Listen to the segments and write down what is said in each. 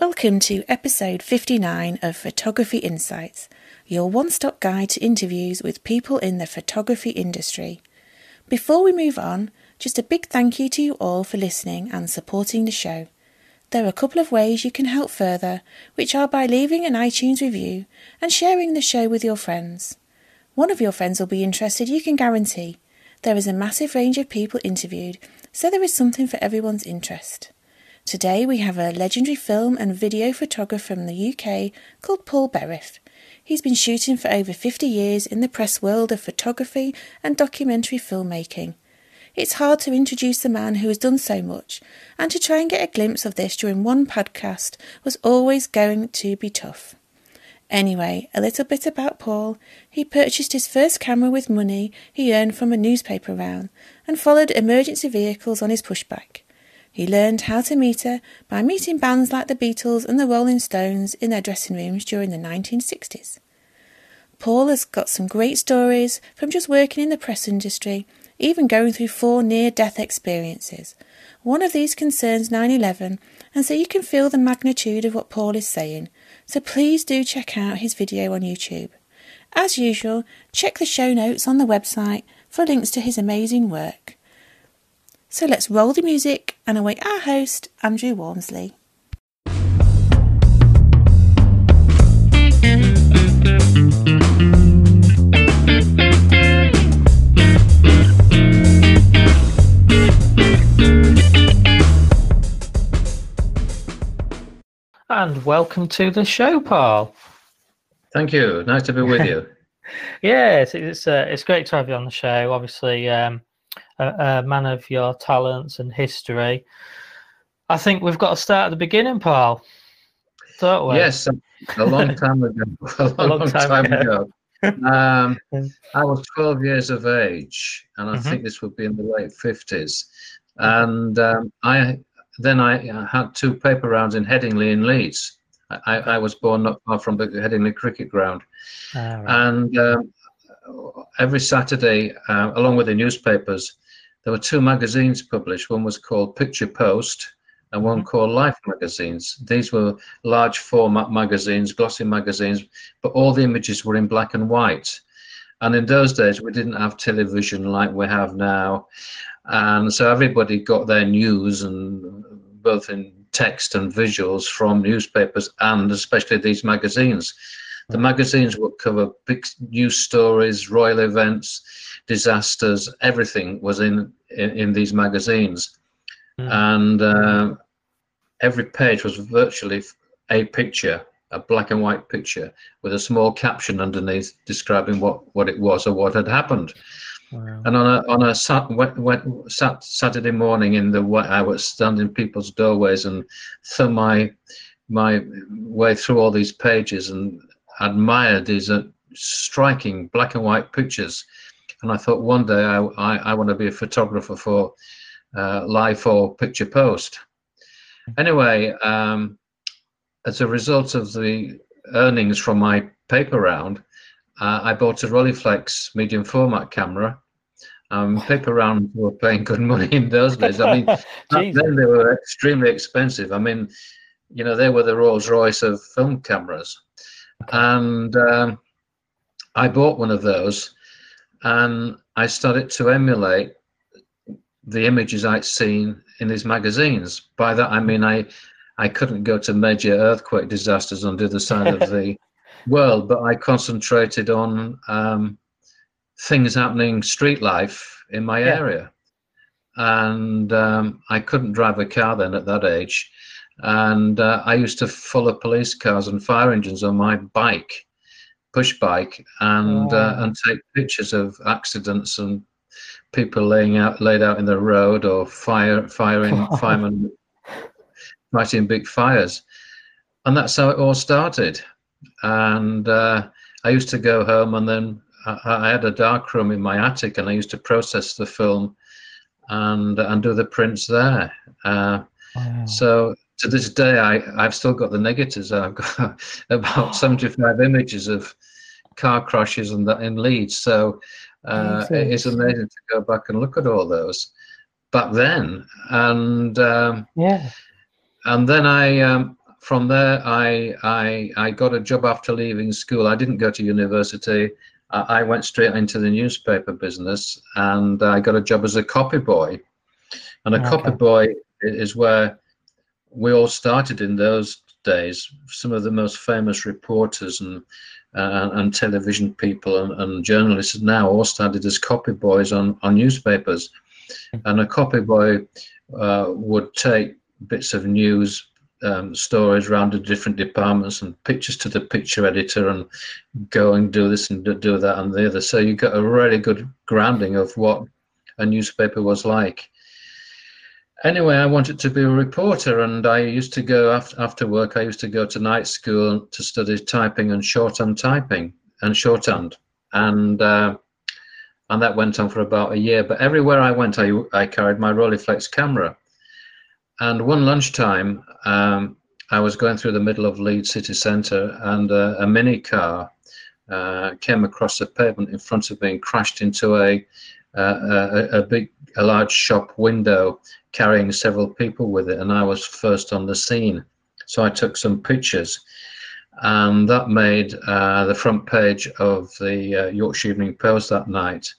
Welcome to episode 59 of Photography Insights, your one stop guide to interviews with people in the photography industry. Before we move on, just a big thank you to you all for listening and supporting the show. There are a couple of ways you can help further, which are by leaving an iTunes review and sharing the show with your friends. One of your friends will be interested, you can guarantee. There is a massive range of people interviewed, so there is something for everyone's interest. Today we have a legendary film and video photographer from the UK called Paul Berriff. He's been shooting for over 50 years in the press world of photography and documentary filmmaking. It's hard to introduce the man who has done so much, and to try and get a glimpse of this during one podcast was always going to be tough. Anyway, a little bit about Paul. He purchased his first camera with money he earned from a newspaper round and followed emergency vehicles on his pushback. He learned how to meter by meeting bands like the Beatles and the Rolling Stones in their dressing rooms during the 1960s. Paul has got some great stories from just working in the press industry, even going through four near death experiences. One of these concerns 9 11, and so you can feel the magnitude of what Paul is saying. So please do check out his video on YouTube. As usual, check the show notes on the website for links to his amazing work. So let's roll the music and await our host, Andrew Walmsley. And welcome to the show, Paul. Thank you. Nice to be with you. yes, it's uh, it's great to have you on the show. Obviously, um, a, a, man of your talents and history. I think we've got to start at the beginning, Paul. Don't we? Yes, a long time ago. A long, a long time, time, ago. ago. Um, I was 12 years of age, and I mm-hmm. think this would be in the late 50s. And um, I then I had two paper rounds in Headingley in Leeds. I, I was born not far from the Headingley cricket ground, ah, right. and um, every Saturday, uh, along with the newspapers, there were two magazines published. One was called Picture Post and one mm-hmm. called Life magazines. These were large format magazines, glossy magazines, but all the images were in black and white. And in those days, we didn't have television like we have now. And so everybody got their news and both in text and visuals from newspapers and especially these magazines. The magazines would cover big news stories, royal events, disasters. Everything was in in, in these magazines, mm. and uh, every page was virtually a picture, a black and white picture with a small caption underneath describing what what it was or what had happened. Wow. And on a on a sat, wet, wet, sat, Saturday morning in the I was standing in people's doorways and thumb my my way through all these pages and admired these uh, striking black and white pictures. And I thought one day I, I, I want to be a photographer for uh, Life or Picture Post. Anyway, um, as a result of the earnings from my paper round, uh, I bought a Rolleiflex medium format camera. Um, paper rounds were paying good money in those days. I mean, then they were extremely expensive. I mean, you know, they were the Rolls Royce of film cameras and um, I bought one of those, and I started to emulate the images I'd seen in these magazines. By that I mean I I couldn't go to major earthquake disasters on the other side of the world, but I concentrated on um, things happening street life in my yeah. area. And um, I couldn't drive a car then at that age and uh, I used to follow police cars and fire engines on my bike, push bike, and oh. uh, and take pictures of accidents and people laying out laid out in the road or fire firing firemen fighting big fires, and that's how it all started. And uh, I used to go home and then I, I had a dark room in my attic, and I used to process the film and and do the prints there. Uh, wow. So to this day, I, I've still got the negatives. I've got about 75 images of car crashes and that in Leeds. So uh, it's amazing to go back and look at all those back then. And um, yeah, and then I um, from there, I, I, I got a job after leaving school. I didn't go to university. I, I went straight into the newspaper business and I got a job as a copy boy. And a okay. copy boy is where we all started in those days. Some of the most famous reporters and uh, and television people and, and, journalists now all started as copy boys on, on newspapers. And a copy boy uh, would take bits of news um, stories around the different departments and pictures to the picture editor and go and do this and do that and the other. So you got a really good grounding of what a newspaper was like. Anyway, I wanted to be a reporter, and I used to go after, after work. I used to go to night school to study typing and shorthand typing and shorthand, and uh, and that went on for about a year. But everywhere I went, I I carried my Rolleiflex camera, and one lunchtime, um, I was going through the middle of Leeds city centre, and uh, a mini car uh, came across the pavement in front of me and crashed into a, uh, a, a big, a large shop window, carrying several people with it. And I was first on the scene, so I took some pictures, and that made uh, the front page of the uh, Yorkshire Evening Post that night.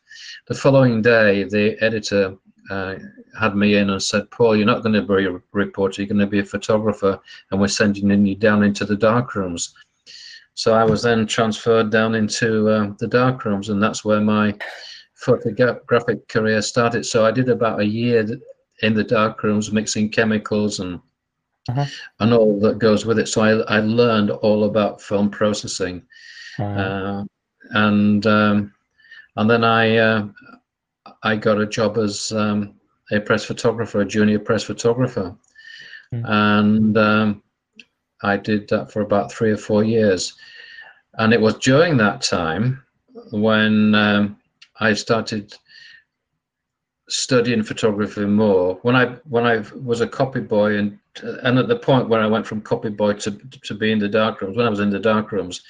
The following day, the editor uh, had me in and said, Paul, you're not going to be a reporter, you're going to be a photographer, and we're sending you down into the dark rooms. So I was then transferred down into uh, the dark rooms, and that's where my photographic career started. So I did about a year in the dark rooms, mixing chemicals and uh-huh. and all that goes with it. So I, I learned all about film processing, uh-huh. uh, and um, and then I uh, I got a job as um, a press photographer, a junior press photographer, mm. and um, I did that for about three or four years. And it was during that time when um, I started studying photography more. When I when I was a copy boy and and at the point where I went from copy boy to to be in the dark rooms, when I was in the dark rooms,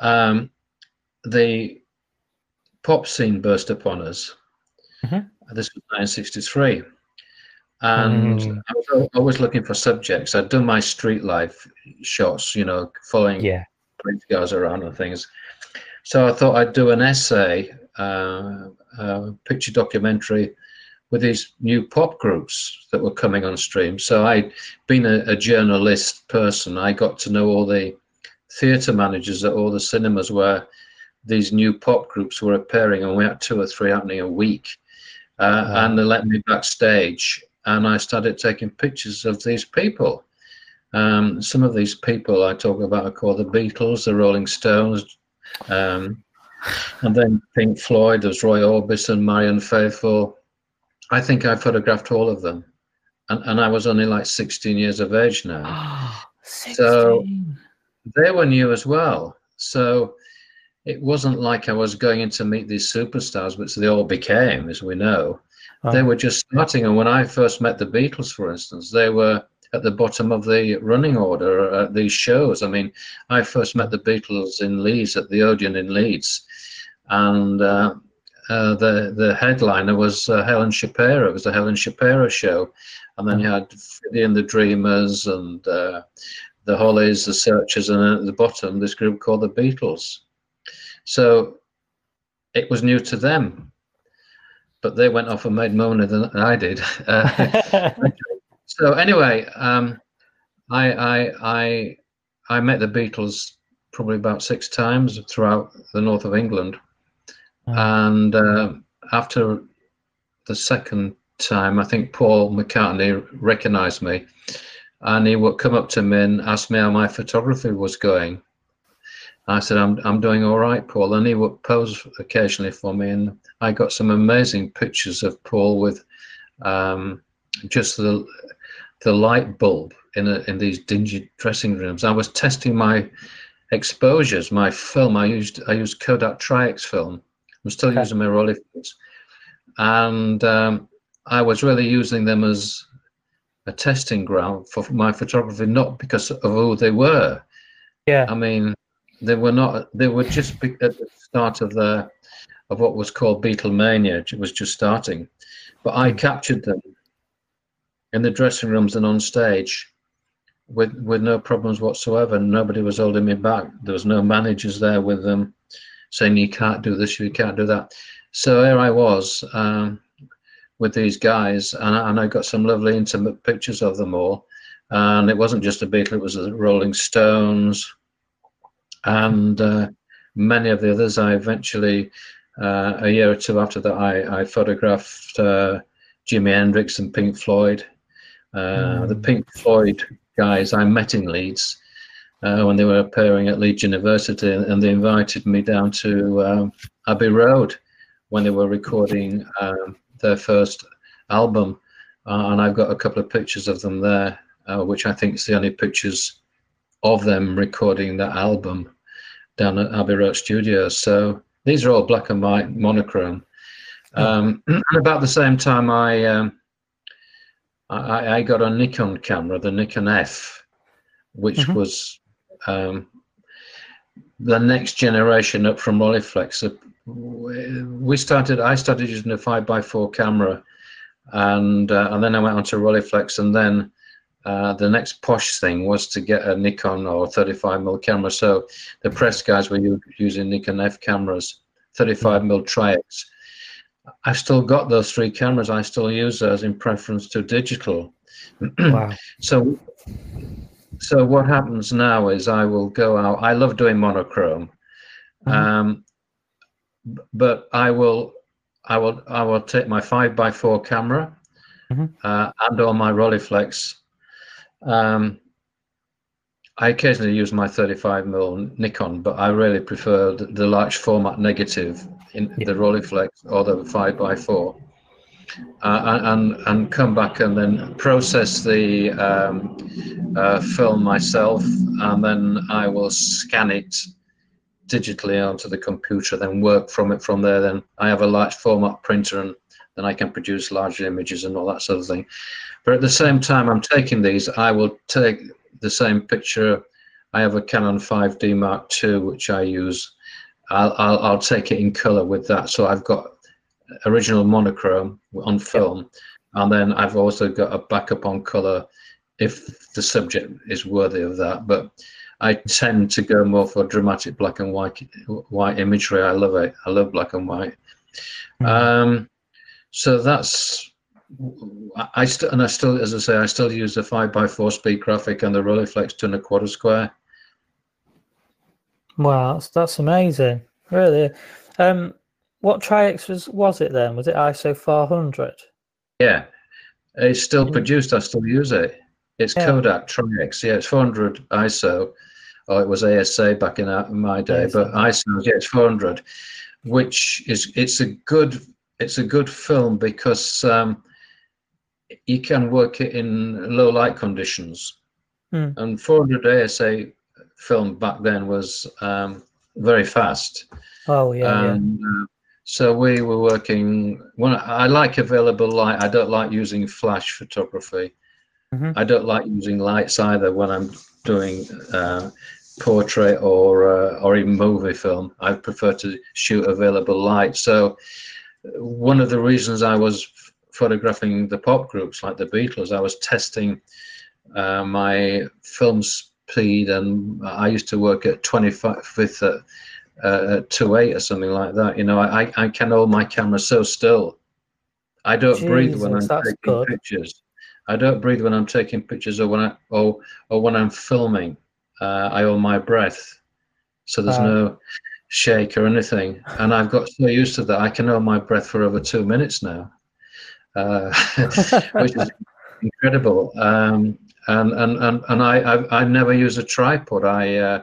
um, the pop scene burst upon us. Mm-hmm. This was 1963. And mm. I was always looking for subjects. I'd done my street life shots, you know, following yeah. police cars around and things. So I thought I'd do an essay, uh, a picture documentary with these new pop groups that were coming on stream. So I'd been a, a journalist person. I got to know all the theatre managers at all the cinemas where these new pop groups were appearing, and we had two or three happening a week uh, wow. and they let me backstage and I started taking pictures of these people. Um, some of these people I talk about are called the Beatles, the Rolling Stones, um, and then Pink Floyd, there's Roy Orbison, Marianne Faithfull. I think I photographed all of them. And, and I was only like 16 years of age now. Ah, so they were new as well. So it wasn't like I was going in to meet these superstars, which they all became, as we know. They were just starting. And when I first met the Beatles, for instance, they were at the bottom of the running order at these shows. I mean, I first met the Beatles in Leeds at the Odeon in Leeds, and uh, uh, the the headliner was uh, Helen Shapiro. It was the Helen Shapiro show, and then you had Freddie and the Dreamers and uh, the Hollies, the Searchers, and at the bottom this group called the Beatles. So it was new to them, but they went off and made more money than I did. Uh, so anyway, um, I, I, I, I met the Beatles probably about six times throughout the north of England, and uh, after the second time, I think Paul McCartney recognised me, and he would come up to me and ask me how my photography was going I said, I'm, I'm doing all right, Paul. And he would pose occasionally for me. And I got some amazing pictures of Paul with um, just the, the light bulb in, a, in these dingy dressing rooms. I was testing my exposures, my film. I used I used Kodak Tri-X film. I'm still okay. using my Rolleiflex. And um, I was really using them as a testing ground for my photography, not because of who they were. Yeah. I mean, they were not. They were just at the start of the of what was called Beatlemania. It was just starting, but I captured them in the dressing rooms and on stage, with with no problems whatsoever. Nobody was holding me back. There was no managers there with them saying you can't do this, you can't do that. So here I was um, with these guys, and, and I got some lovely intimate pictures of them all. And it wasn't just the Beatles; it was the Rolling Stones, and uh, many of the others. I eventually, uh, a year or two after that, I, I photographed uh, Jimi Hendrix and Pink Floyd. Mm. The Pink Floyd guys I met in Leeds uh, when they were appearing at Leeds University, and they invited me down to um, Abbey Road when they were recording um, their first album, uh, and I've got a couple of pictures of them there, uh, which I think is the only pictures of them recording that album down at Abbey Road Studios. So these are all black and white monochrome. Um, and about the same time, I, um, I, I got a Nikon camera, the Nikon F, which mm-hmm. was um, the next generation up from Rolleiflex. We started. I started using a five x four camera, and uh, and then I went on to Rolleiflex, and then uh, the next posh thing was to get a Nikon or 35 mm camera. So the press guys were using Nikon F cameras, 35 mm Tri-X. I've still got those three cameras. I still use those in preference to digital. wow. So so what happens now is I will go out. I love doing monochrome, mm-hmm. um, but I will, I will, I will take my five by four camera mm-hmm. uh, and or my Rolleiflex. Um, I occasionally use my 35 mm Nikon, but I really prefer the, the large format negative in yeah. the Rolleiflex or the 5x4, uh, and and come back and then process the um, uh, film myself, and then I will scan it digitally onto the computer, then work from it from there. Then I have a large format printer, and then I can produce large images and all that sort of thing. But at the same time, I'm taking these. I will take the same picture. I have a Canon 5D Mark II, which I use. I'll, I'll, I'll take it in color with that. So I've got original monochrome on film, and then I've also got a backup on color if the subject is worthy of that. But I tend to go more for dramatic black and white white imagery. I love it. I love black and white. Mm. Um, so that's I still and I still, as I say, I still use the five by four speed graphic and the Rolleiflex two and a quarter square. Wow, that's that's amazing, really. Um, what Tri-X was was it then? Was it ISO 400? Yeah, it's still produced. I still use it. It's yeah. Kodak Tri-X. Yeah, it's 400 ISO. Oh, it was ASA back in, in my day, but ISO, yeah, it's 400, which is it's a good it's a good film because um, you can work it in low light conditions. Hmm. And 400 ASA film back then was um, very fast. Oh yeah. And, yeah. Uh, so we were working. When I like available light, I don't like using flash photography. Mm-hmm. I don't like using lights either when I'm doing uh, portrait or uh, or even movie film. I prefer to shoot available light. So one of the reasons I was photographing the pop groups like the Beatles, I was testing uh, my film speed, and I used to work at 25 with uh, two eight or something like that. You know, I I can hold my camera so still. I don't Jesus, breathe when I'm taking good. pictures. I don't breathe when I'm taking pictures or when I or or when I'm filming. Uh, I hold my breath, so there's no shake or anything. And I've got so used to that, I can hold my breath for over two minutes now, uh, which is incredible. Um, and and and and I I've, I never use a tripod. I uh,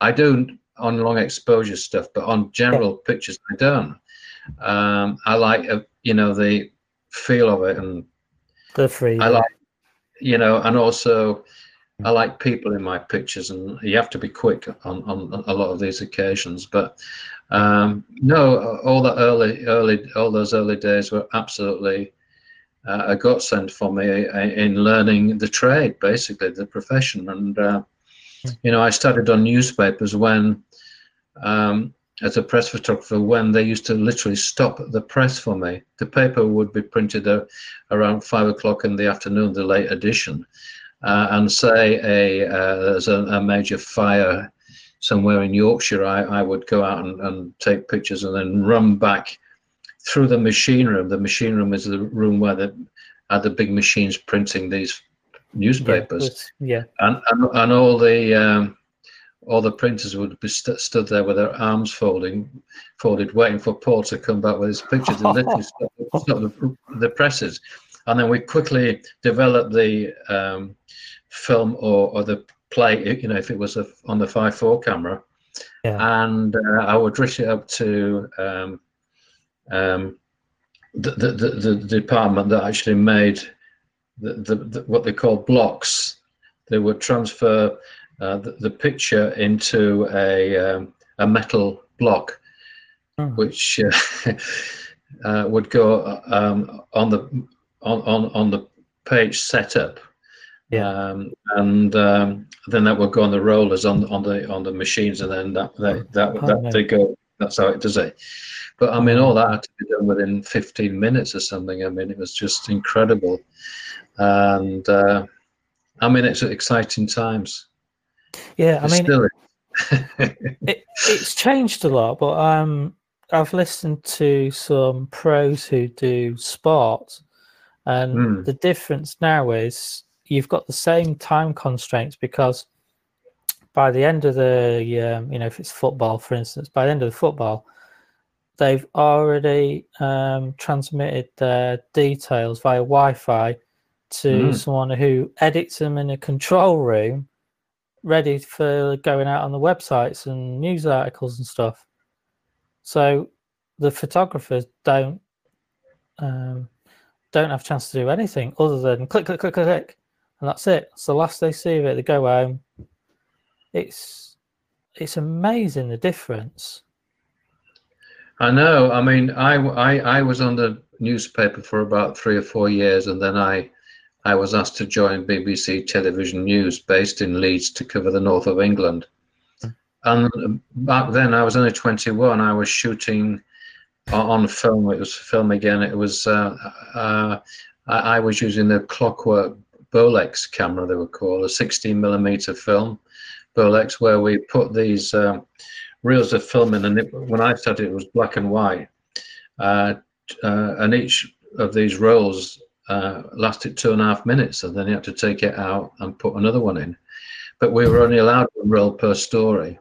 I do on long exposure stuff, but on general pictures, I don't. Um, I like, uh, you know, the feel of it and the free. I like, you know, and also I like people in my pictures, and you have to be quick on, on a lot of these occasions. But um, no, all the early, early, all those early days were absolutely uh, a godsend for me uh, in learning the trade, basically the profession. And uh, hmm. you know, I started on newspapers when um, as a press photographer when they used to literally stop the press for me. The paper would be printed uh, around five o'clock in the afternoon, the late edition, uh, and say a uh, there's a, a, major fire somewhere in Yorkshire, I, I would go out and, and take pictures and then run back through the machine room. The machine room is the room where the are the big machines printing these newspapers. Yeah, and and, and all the um, all the printers would be st- stood there with their arms folding, folded, waiting for Paul to come back with his pictures. and literally stop, stop the, the, presses, and then we quickly developed the um, film or, or the play. You know, if it was a, on the five four camera, yeah. and uh, I would rush it up to um, um, the, the, the, the department that actually made the, what they call blocks. They would transfer uh, the, picture into a, um, a metal block, oh. which uh, uh, would go um, on the on, on, on the page setup. Yeah. Um, and um, then that would go on the rollers on on the on the machines, and then that that that, oh, that they go. That's how it does it. But I mean, all that had to be done within 15 minutes or something. I mean, it was just incredible. And uh, I mean, it's exciting times. Yeah, I mean, it, it's changed a lot, but um, I've listened to some pros who do sport, and mm. the difference now is you've got the same time constraints because by the end of the, um, you know, if it's football, for instance, by the end of the football, they've already um, transmitted their details via Wi-Fi to mm. someone who edits them in a control room, ready for going out on the websites and news articles and stuff. So the photographers don't um, don't have a chance to do anything other than click, click, click, click, click, and that's it. It's the last they see of it. They go home. It's it's amazing the difference. I know. I mean, I, I, I was on the newspaper for about three or four years, and then I, I was asked to join BBC Television News, based in Leeds, to cover the north of England. Hmm. And back then, I was only 21. I was shooting on film. It was film again. It was uh, uh, I, was using the Clockwork Bolex camera. They were called a 16 millimeter film Bolex, where we put these. Um, reels of film in, and it, when I started, it was black and white, uh, uh, and each of these rolls uh, lasted two and a half minutes, and then you had to take it out and put another one in. But we were only allowed one roll per story,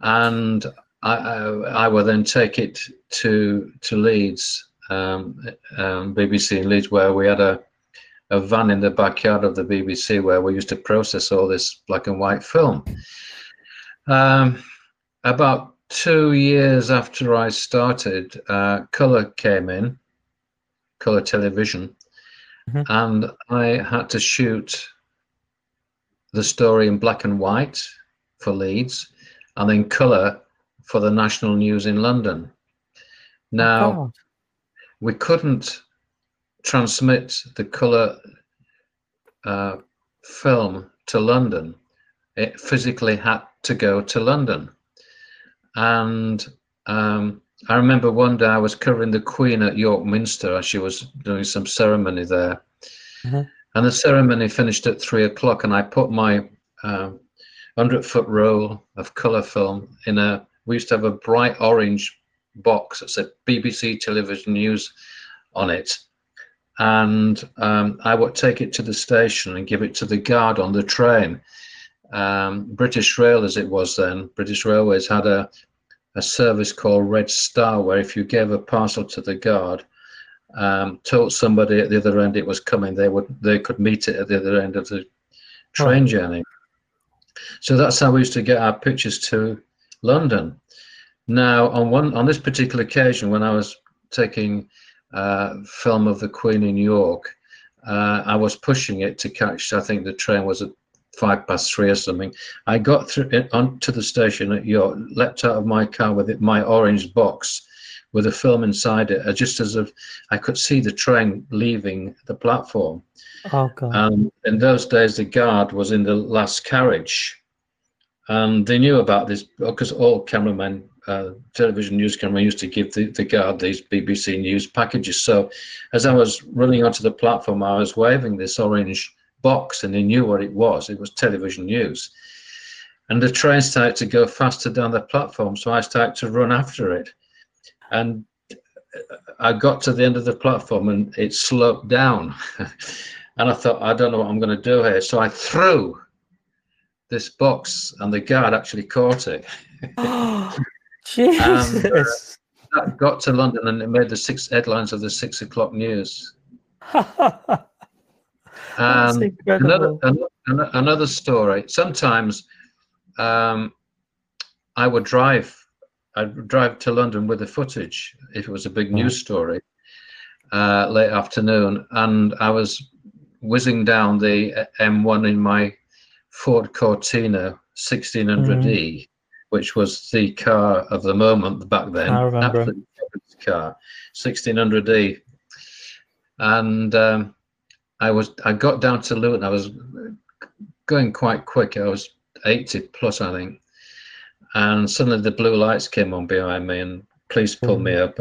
and I, I, I would then take it to to Leeds, um, um, BBC in Leeds, where we had a a van in the backyard of the BBC where we used to process all this black and white film. Um, about two years after I started, uh, color came in, color television, mm-hmm. and I had to shoot the story in black and white for Leeds, and then color for the national news in London. Now, oh. we couldn't transmit the color uh, film to London. It physically had to go to London. And um, I remember one day I was covering the Queen at York Minster as she was doing some ceremony there. Mm-hmm. And the ceremony finished at three o'clock, and I put my uh, 100 foot roll of colour film in a, we used to have a bright orange box that said BBC Television News on it. And um, I would take it to the station and give it to the guard on the train. Um, British Rail, as it was then, British Railways had a a service called Red Star, where if you gave a parcel to the guard, um, told somebody at the other end it was coming, they would they could meet it at the other end of the train oh. journey. So that's how we used to get our pictures to London. Now, on one on this particular occasion, when I was taking uh, film of the Queen in York, uh, I was pushing it to catch. I think the train was at five past three or something. I got through it onto the station at York, leapt out of my car with it, my orange box with a film inside it, uh, just as if I could see the train leaving the platform. Oh God! And in those days, the guard was in the last carriage, and they knew about this because all cameramen, uh, television news cameramen, used to give the, the guard these BBC News packages. So, as I was running onto the platform, I was waving this orange box and they knew what it was. It was television news. And the train started to go faster down the platform, so I started to run after it. And I got to the end of the platform and it slowed down. and I thought, I don't know what I'm going to do here. So I threw this box and the guard actually caught it. Jesus. and, uh, got to London and it made the six headlines of the six o'clock news. another, another, another story. Sometimes um, I would drive. I'd drive to London with the footage if it was a big news story uh, late afternoon, and I was whizzing down the M1 in my Ford Cortina 1600E, mm. which was the car of the moment back then. I remember. car, 1600E, and um, I was I got down to Luton. I was going quite quick. I was 80 plus, I think. And suddenly the blue lights came on behind me, and police pulled mm. me up.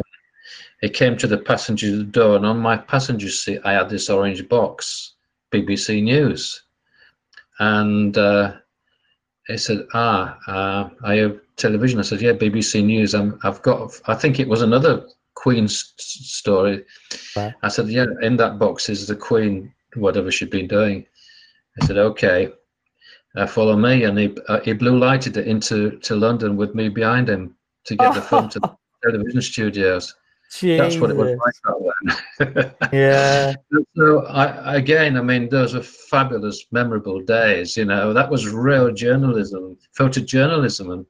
It came to the passenger door, and on my passenger seat, I had this orange box, BBC News. And uh, he said, "Ah, uh, I have television." I said, "Yeah, BBC News. I'm, I've got. I think it was another Queen story." Right. I said, "Yeah, in that box is the Queen, whatever she'd been doing." I said, "Okay." uh, follow me, and he uh, he blue lighted it into to London with me behind him to get the film to the television studios. Jesus. That's what it was like then. yeah. So I, again, I mean, those are fabulous, memorable days. You know, that was real journalism, photojournalism, and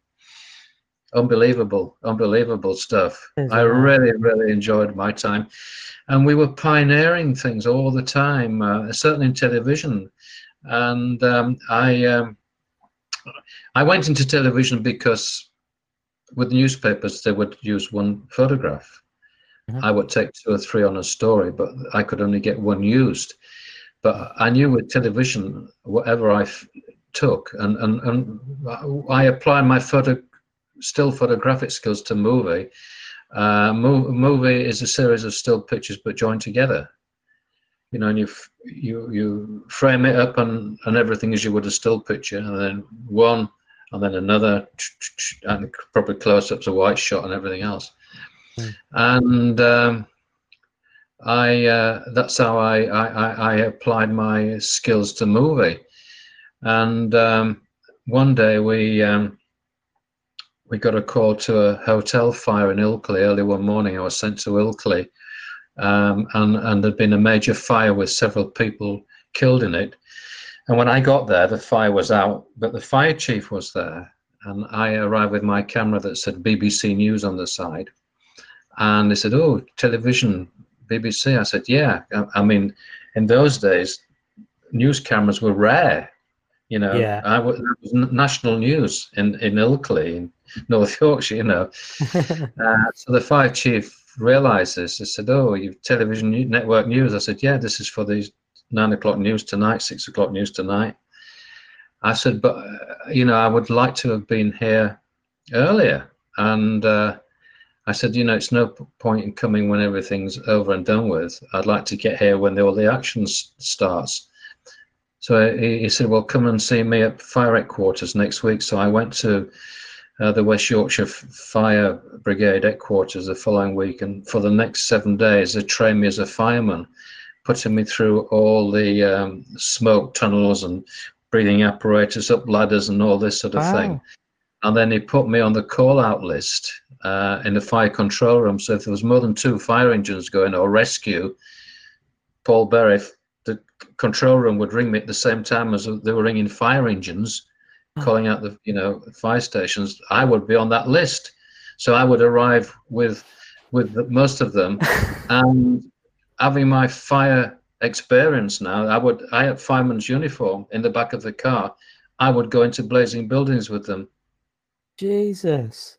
unbelievable, unbelievable stuff. I really, really enjoyed my time, and we were pioneering things all the time. Uh, certainly in television, and um, I um, I went into television because with newspapers they would use one photograph. Mm-hmm. I would take two or three on a story, but I could only get one used. But I knew with television, whatever I f- took, and, and, and I applied my photo, still photographic skills to movie. Uh, movie is a series of still pictures but joined together you know, and you you you frame it up and and everything as you would a still picture, and then one, and then another, and probably close-ups, a white shot, and everything else. And um, I uh, that's how I, I I applied my skills to movie. And um, one day we um, we got a call to a hotel fire in Ilkley early one morning. I was sent to Ilkley um, and, and there'd been a major fire with several people killed in it. And when I got there, the fire was out, but the fire chief was there. And I arrived with my camera that said BBC News on the side. And they said, Oh, television, BBC. I said, Yeah. I, I mean, in those days, news cameras were rare. You know, yeah. I was, was national news in, in Ilkley, in North Yorkshire, you know. uh, so the fire chief realised this. They said, "Oh, you've television network news." I said, "Yeah, this is for the nine o'clock news tonight, six o'clock news tonight." I said, "But uh, you know, I would like to have been here earlier." And uh, I said, "You know, it's no point in coming when everything's over and done with. I'd like to get here when all the action starts." So he, he said, "Well, come and see me at fire headquarters next week." So I went to uh, the West Yorkshire Fire Brigade headquarters the following week, and for the next seven days, they trained me as a fireman, putting me through all the um, smoke tunnels and breathing apparatus, up ladders, and all this sort of wow. thing. And then he put me on the call out list uh, in the fire control room. So if there was more than two fire engines going or rescue, Paul Berriff, the control room would ring me at the same time as they were ringing fire engines calling out the you know fire stations, I would be on that list. So I would arrive with with most of them, and having my fire experience now, I would I had fireman's uniform in the back of the car. I would go into blazing buildings with them. Jesus.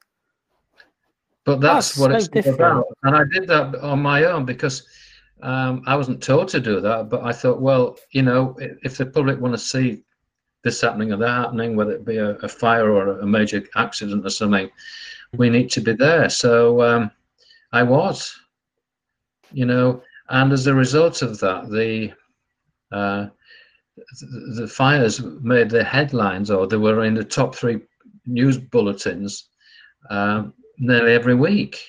But that's, that's what so it's different. about, and I did that on my own because um, I wasn't told to do that. But I thought, well, you know, if the public want to see this happening or that happening, whether it be a, a fire or a major accident or something, we need to be there. So um, I was, you know, and as a result of that, the uh, the fires made the headlines, or they were in the top three news bulletins um, nearly every week.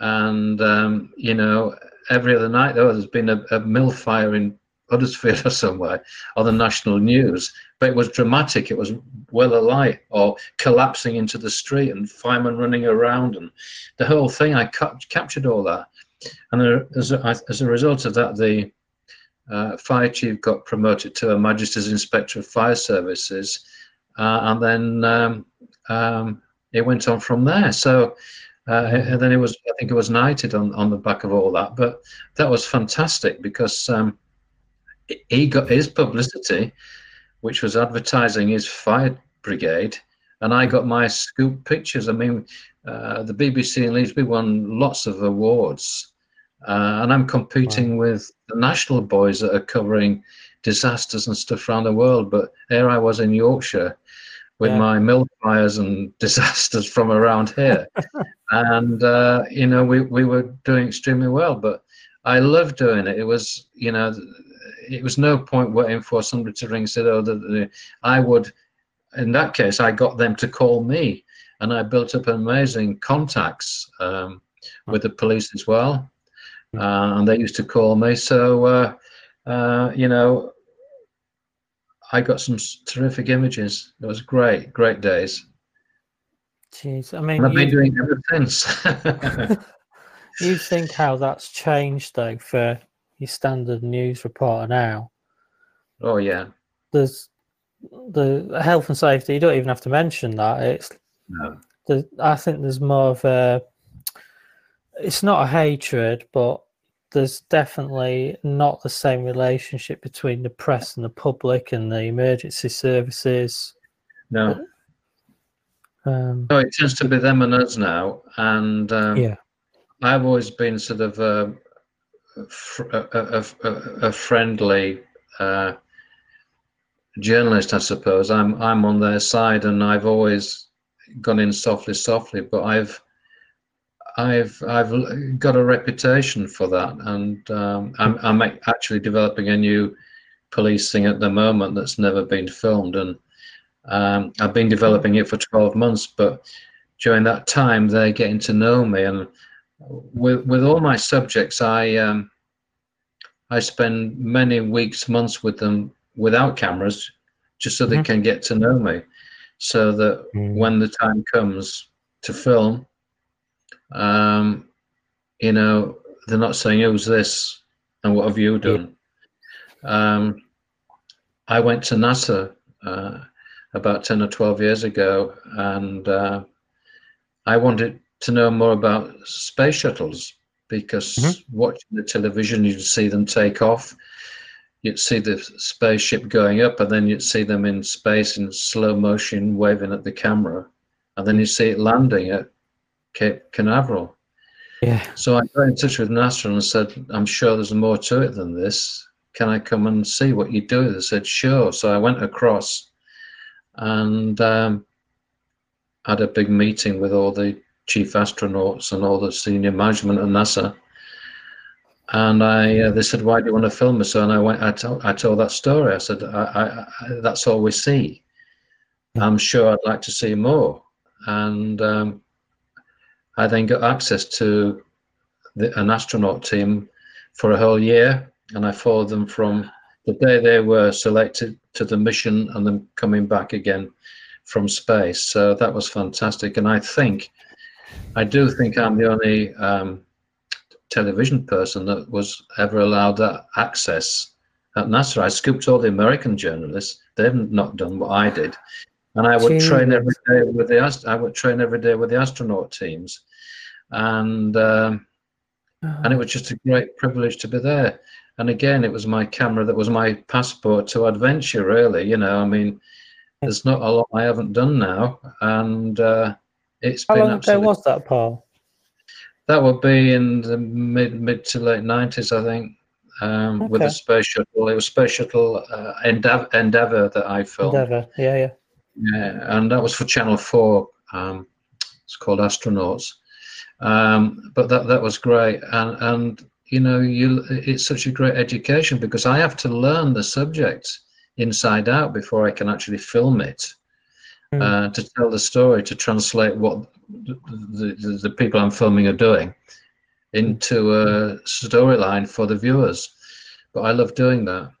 And um, you know, every other night, though, there's been a, a mill fire in Huddersfield or somewhere on the national news, but it was dramatic. It was well alight or collapsing into the street and firemen running around and the whole thing. I ca- captured all that, and as a, as a result of that, the uh, fire chief got promoted to a Majesty's Inspector of Fire Services, and then um, um, it went on from there. So. Uh, and then it was, I think it was knighted on, on the back of all that. But that was fantastic because um, he got his publicity, which was advertising his fire brigade, and I got my scoop pictures. I mean, uh, the BBC and Leeds we won lots of awards, uh, and I'm competing wow. with the national boys that are covering disasters and stuff around the world. But here I was in Yorkshire with yeah. my mill fires and disasters from around here, and uh, you know we we were doing extremely well. But I loved doing it. It was you know it was no point waiting for somebody to ring and say, oh, the, the, I would, in that case, I got them to call me and I built up amazing contacts um, with the police as well. Uh, and they used to call me. So, uh, uh, you know, I got some terrific images. It was great, great days. Jeez, I mean, and I've been doing ever since. you think how that's changed though for your standard news reporter now. Oh yeah. There's the health and safety. You don't even have to mention that. It's no. The, I think there's more of a. It's not a hatred, but there's definitely not the same relationship between the press and the public and the emergency services. No. Um, no, it tends to be them and us now, and um, yeah, I've always been sort of uh, a, a, a, friendly uh, journalist, I suppose. I'm I'm on their side, and I've always gone in softly, softly. But I've I've I've got a reputation for that, and um, I'm I'm actually developing a new policing at the moment that's never been filmed, and um, I've been developing it for 12 months. But during that time, they're getting to know me, and with with all my subjects, I um, I spend many weeks, months with them without cameras, just so mm-hmm. they can get to know me, so that mm-hmm. when the time comes to film, um, you know, they're not saying, "Who's this?" and "What have you done?" Um, I went to NASA uh, about ten or twelve years ago, and uh, I wanted to know more about space shuttles because mm-hmm. watching the television, you'd see them take off. You'd see the spaceship going up, and then you'd see them in space in slow motion, waving at the camera, and then you see it landing at Cape Canaveral. Yeah. So I got in touch with NASA and said, "I'm sure there's more to it than this. Can I come and see what you do?" They said, "Sure." So I went across, and um, had a big meeting with all the chief astronauts and all the senior management at NASA. And I, uh, they said, "Why do you want to film us?" And I went, I told, I told that story. I said, I, I, I, "That's all we see. I'm sure I'd like to see more." And um, I then got access to the, an astronaut team for a whole year, and I followed them from the day they were selected to the mission and then coming back again from space. So that was fantastic, and I think I do think I'm the only um, television person that was ever allowed that access at NASA. I scooped all the American journalists; they've not done what I did, and I would Jeez. train every day with the I would train every day with the astronaut teams, and um, oh. and it was just a great privilege to be there. And again, it was my camera that was my passport to adventure. Really, you know, I mean, there's not a lot I haven't done now, and uh, it's How long ago was that, Paul? That would be in the mid mid to late nineties, I think. Um, okay. With a space shuttle, it was space shuttle uh, Endeavour, Endeavour that I filmed. Endeavour, yeah, yeah. Yeah, and that was for Channel Four. Um, it's called Astronauts. Um, but that that was great, and and you know, you it's such a great education because I have to learn the subject inside out before I can actually film it. Mm. Uh, to tell the story, to translate what the, the, the people I'm filming are doing into a storyline for the viewers. But I love doing that.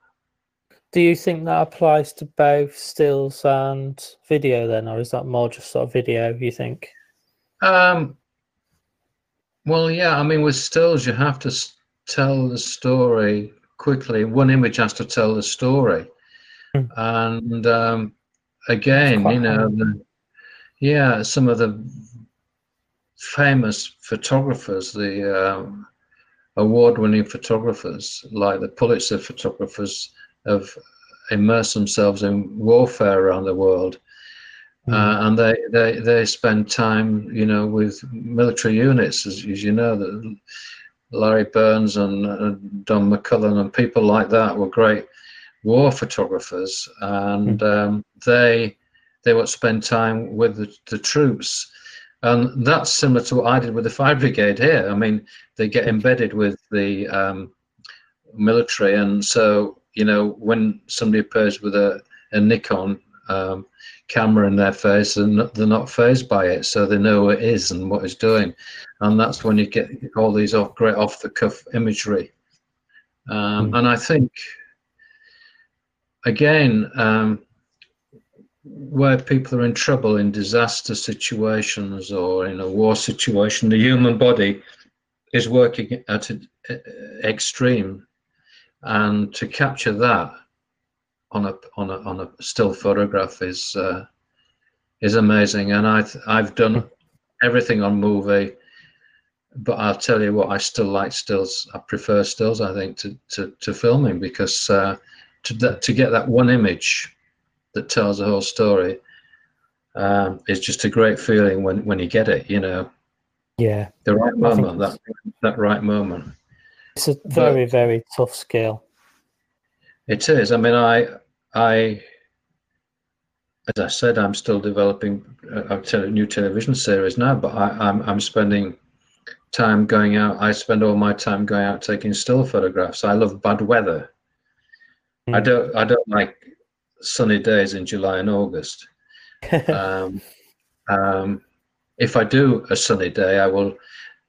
Do you think that applies to both stills and video then, or is that more just sort of video? You think? Um. Well, yeah. I mean, with stills, you have to tell the story quickly. One image has to tell the story, mm. and um, again, you know, the, yeah, some of the famous photographers, the um, award-winning photographers, like the Pulitzer photographers, have immersed themselves in warfare around the world. Mm. Uh, and they, they they spend time, you know, with military units, as, as you know, that Larry Burrows and uh, Don McCullin and people like that were great war photographers, and mm. um, they they would spend time with the, the troops and that's similar to what I did with the fire brigade here. I mean, they get embedded with the um, military, and so you know when somebody appears with a, a Nikon um, camera in their face, and they're not fazed by it, so they know what it is and what it's doing, and that's when you get all these off great off the cuff imagery. Um, mm. And I think again. Um, where people are in trouble in disaster situations or in a war situation, the human body is working at an extreme, and to capture that on a on a on a still photograph is uh, is amazing. And I I've done everything on movie, but I'll tell you what, I still like stills. I prefer stills. I think to to, to filming because uh, to to get that one image that tells the whole story um, is just a great feeling when when you get it. You know. Yeah. The right moment. That that right moment. It's a very but very tough skill. It is. I mean, I I as I said, I'm still developing a, a new television series now, but I, I'm I'm spending time going out. I spend all my time going out taking still photographs. I love bad weather. Mm. I hmm. don't I don't like sunny days in July and August. um, um, if I do a sunny day, I will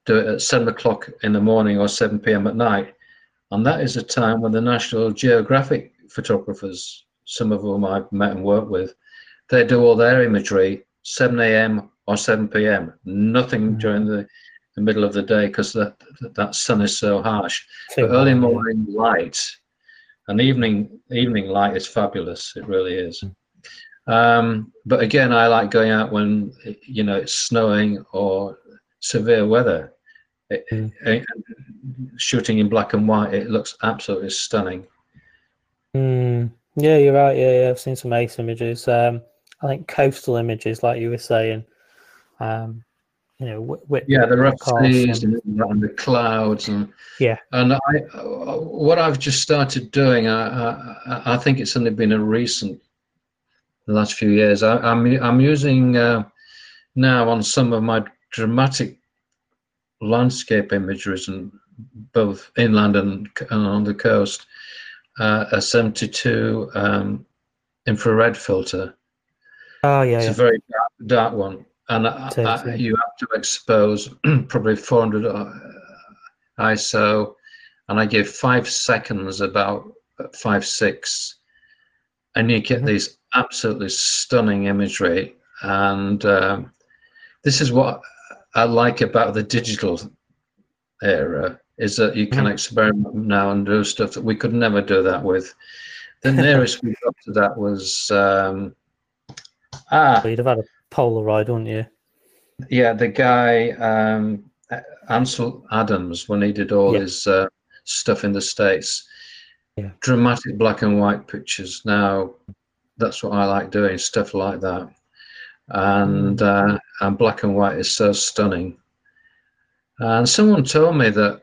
do it at seven o'clock in the morning or 7 p.m. at night. And that is a time when the National Geographic photographers, some of whom I've met and worked with, they do all their imagery 7 a.m. or 7 p.m. Nothing mm-hmm. during the, the middle of the day because that, that sun is so harsh. But early morning light and evening evening light is fabulous. It really is. Um, but again, I like going out when you know it's snowing or severe weather. It, mm. it, shooting in black and white, it looks absolutely stunning. Mm. Yeah, you're right. Yeah, yeah, I've seen some ace images. Um, I think coastal images, like you were saying. Um, you know, yeah, the rough seas and, and, the clouds, and yeah, and I, what I've just started doing, I, I, I think it's only been a recent, the last few years. I, am I'm, I'm using uh, now on some of my dramatic landscape imageries, and both inland and, and on the coast, uh, a 72 um, infrared filter. Oh yeah, it's yeah. a very dark, dark one and I, you have to expose probably 400 uh, ISO, and I give five seconds, about five six, and you get mm-hmm. these absolutely stunning imagery. And um, this is what I like about the digital era is that you can mm-hmm. experiment now and do stuff that we could never do that with. The nearest we got to that was um, ah. you'd have had a Polaroid, wouldn't you? Yeah, the guy um, Ansel Adams when he did all yeah. his uh, stuff in the states. Yeah. Dramatic black and white pictures. Now, that's what I like doing, stuff like that. And mm. uh, and black and white is so stunning. And someone told me that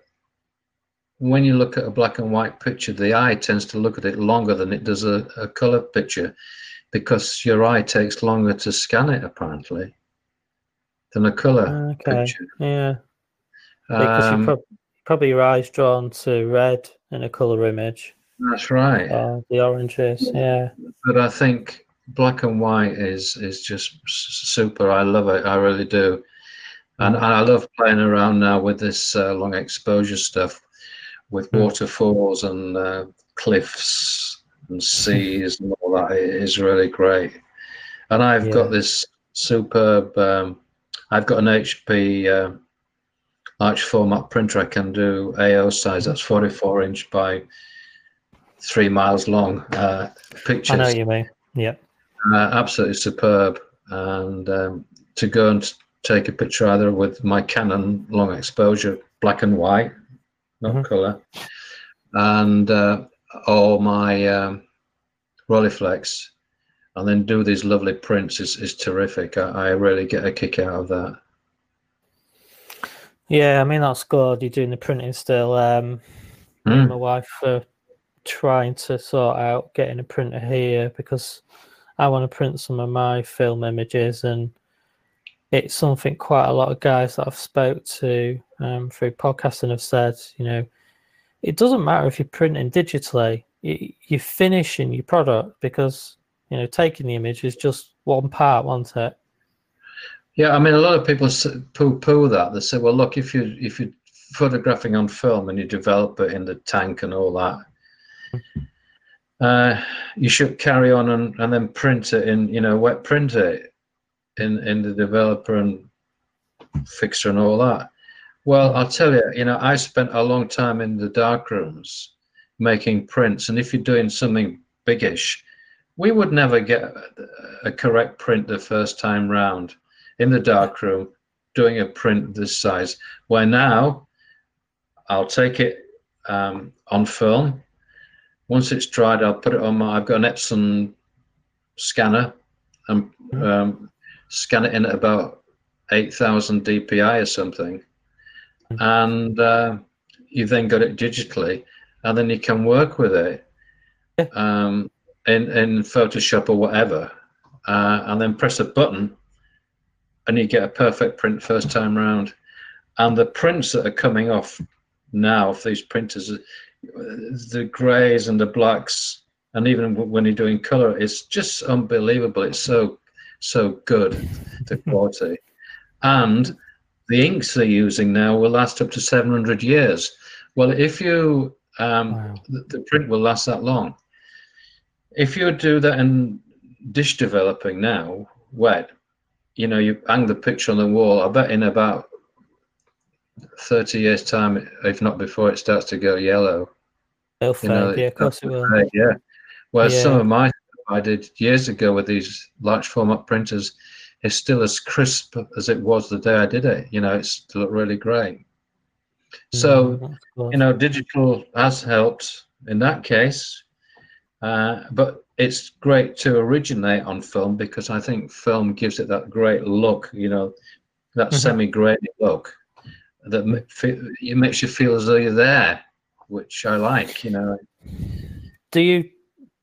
when you look at a black and white picture, the eye tends to look at it longer than it does a, a color picture because your eye takes longer to scan it, apparently, than a color okay. picture. Yeah. Because um, pro- probably your eyes drawn to red in a color image. That's right. Uh, the oranges, yeah. But I think black and white is is just super. I love it. I really do. And, and I love playing around now with this uh, long exposure stuff, with mm. waterfalls and uh, cliffs and seas and all that. It is really great. And I've yeah. got this superb. Um, I've got an HP uh, large format printer. I can do A0 size. That's 44 inch by three miles long uh, pictures. I know you mean. Yeah. Uh, absolutely superb. And um, to go and take a picture either with my Canon long exposure, black and white, not mm-hmm. color, and uh, or my um, Rolleiflex, and then do these lovely prints is, is terrific. I, I really get a kick out of that. Yeah, I mean that's good. You're doing the printing still. Um, mm. My wife uh, trying to sort out getting a printer here because I want to print some of my film images, and it's something quite a lot of guys that I've spoke to um, through podcasting have said. You know, it doesn't matter if you're printing digitally; you, you're finishing your product because you know taking the image is just one part, wasn't it? Yeah, I mean, a lot of people poo-poo that. They say, "Well, look, if you if you're photographing on film and you develop it in the tank and all that, uh, you should carry on and, and then print it in, you know, wet print it in in the developer and fixer and all that." Well, I'll tell you, you know, I spent a long time in the dark rooms making prints, and if you're doing something biggish, we would never get a correct print the first time round in the darkroom doing a print this size. Where now I'll take it um, on film. Once it's dried, I'll put it on my. I've got an Epson scanner and um, scan it in at about 8,000 DPI or something. And uh, you then got it digitally, and then you can work with it um, in, in Photoshop or whatever, uh, and then press a button and you get a perfect print first time round. And the prints that are coming off now of these printers, the greys and the blacks, and even when you're doing color, it's just unbelievable. It's so so good, the quality, and the inks they're using now will last up to 700 years. Well, if you um, wow. the, the print will last that long. If you do that in dish developing now, wet, you know, you hang the picture on the wall. I bet in about 30 years' time, if not before, it starts to go yellow. It'll know, yeah, of course it will. Yeah. Whereas yeah. some of my I did years ago with these large format printers is still as crisp as it was the day I did it. You know, it's still really great. So, mm, you know, digital has helped in that case. Uh, but it's great to originate on film because I think film gives it that great look, you know, that mm-hmm. semi-grainy look that it makes you feel as though you're there, which I like, you know. Do you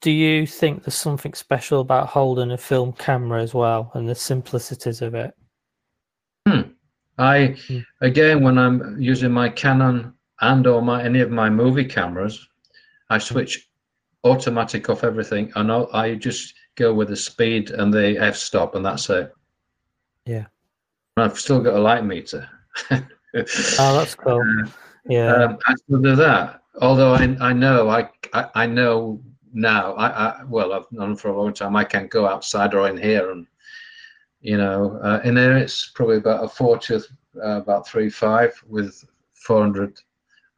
do you think there's something special about holding a film camera as well and the simplicities of it? Hmm. I hmm. again, when I'm using my Canon and or my any of my movie cameras, I switch automatic off everything, and I, I just go with the speed and the f stop, and that's it. Yeah. I've still got a light meter. oh, that's cool. Uh, yeah. Um, after that, although I, I know I, I, I know now I, I well I've known for a long time I can't go outside or in here and you know uh, in there it's probably about a 40 uh, about three five with 400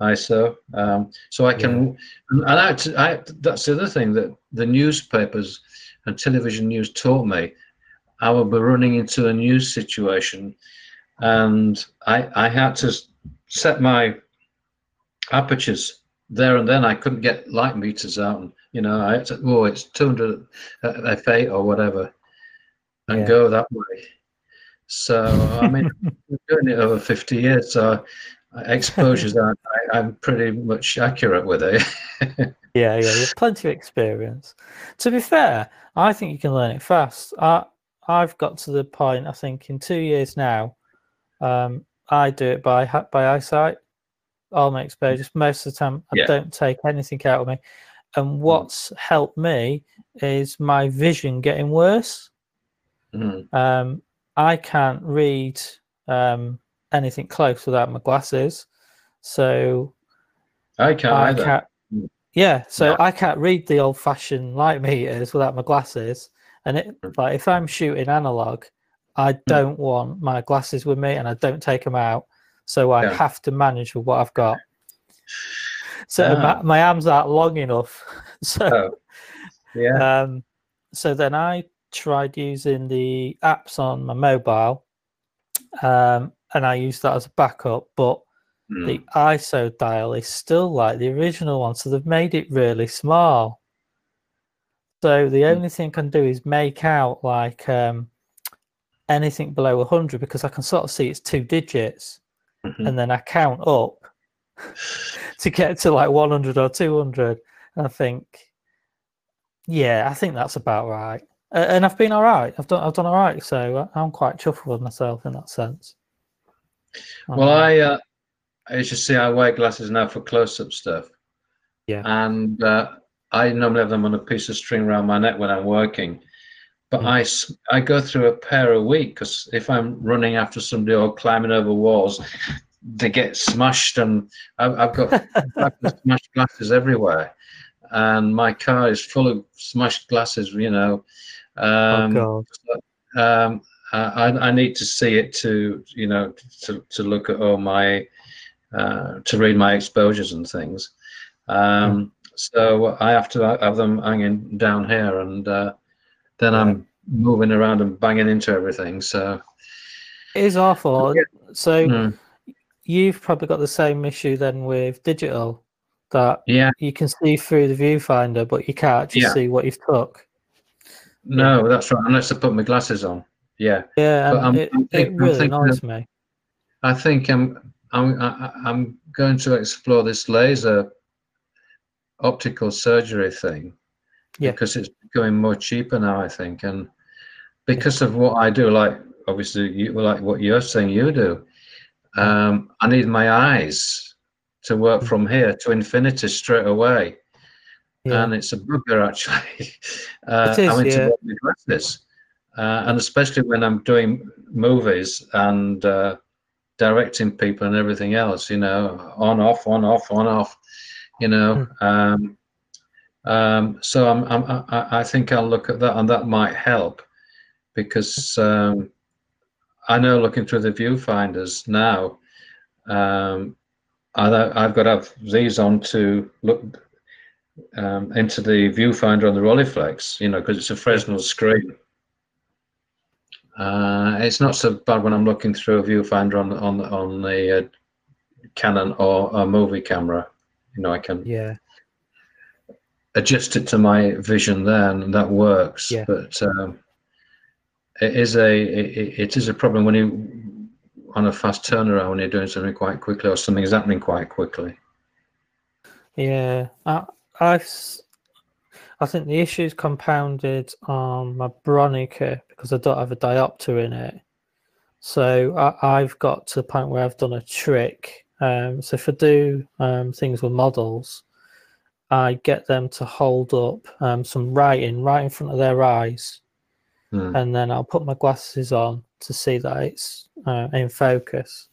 ISO. Um, so I can, yeah. and I, I, that's the other thing that the newspapers and television news taught me. I would be running into a news situation, and I, I had to set my apertures there and then. I couldn't get light meters out, and you know, I to, oh, it's 200 f8 or whatever, and yeah. go that way. So I mean, doing it over 50 years, so exposures are I, am pretty much accurate with it. yeah, yeah, you plenty of experience. To be fair, I think you can learn it fast. I I've got to the point. I think in two years now, um, I do it by by eyesight. All my exposures. Most of the time, I yeah. don't take anything out of me. And what's mm. helped me is my vision getting worse. Mm. Um, I can't read um, anything close without my glasses. So I can't. I can't mm. yeah, so I can't read the old-fashioned light meters without my glasses. And it, mm. like if I'm shooting analog, I mm. don't want my glasses with me, and I don't take them out. So I yeah. have to manage with what I've got. So ah. my, my, arms aren't long enough. so oh. yeah. Um, so then I tried using the apps on my mobile, um, and I used that as a backup. But mm. the ISO dial is still like the original one, so they've made it really small. So the mm. only thing I can do is make out like um, anything below 100 because I can sort of see it's two digits, mm-hmm. and then I count up to get to like 100 or 200. And I think, yeah, I think that's about right. And I've been all right. I've done I've done all right. So I'm quite chuffed with myself in that sense. Well, um, I uh, as you see, I wear glasses now for close-up stuff. Yeah. And uh, I normally have them on a piece of string around my neck when I'm working. But mm. I, I go through a pair a week because if I'm running after somebody or climbing over walls, they get smashed and I've, I've got smashed glasses everywhere and my car is full of smashed glasses you know um, oh God. um I, I need to see it to you know to, to look at all my uh, to read my exposures and things um, mm. so I have to have them hanging down here and uh, then yeah. I'm moving around and banging into everything so. It is awful. So mm you've probably got the same issue then with digital that yeah. you can see through the viewfinder but you can't actually yeah. see what you've took. No yeah. that's right unless i put my glasses on. Yeah. Yeah but I'm, it, I'm it really annoys me. I think i'm i'm i'm going to explore this laser optical surgery thing yeah. because it's becoming more cheaper now i think and because of what i do like obviously you like what you're saying you do um, I need my eyes to work from here to infinity straight away. Yeah. And it's a bugger actually. Uh, it is, I'm into yeah. glasses. Uh, and especially when I'm doing movies and uh, directing people and everything else, you know, on off, on off, on off, you know. Mm. Um, um, so I'm, I'm, I, think I'll look at that, and that might help because um, I know looking through the viewfinders now, um, I, have got to have these on to look um, into the viewfinder on the Rolleiflex, you know, because it's a Fresnel screen. Uh, it's not so bad when I'm looking through a viewfinder on on on the uh, Canon or a movie camera. You know, I can yeah adjust it to my vision then, and that works. Yeah. But um, it is a it, it is a problem when you on a fast turnaround when you're doing something quite quickly or something's happening quite quickly. Yeah, I i I think the issue is compounded on my Bronica because I don't have a diopter in it. So I, have got to the point where I've done a trick. Um, so if I do um, things with models, I get them to hold up um, some writing right in front of their eyes mm. and then I'll put my glasses on to see that it's uh, in focus,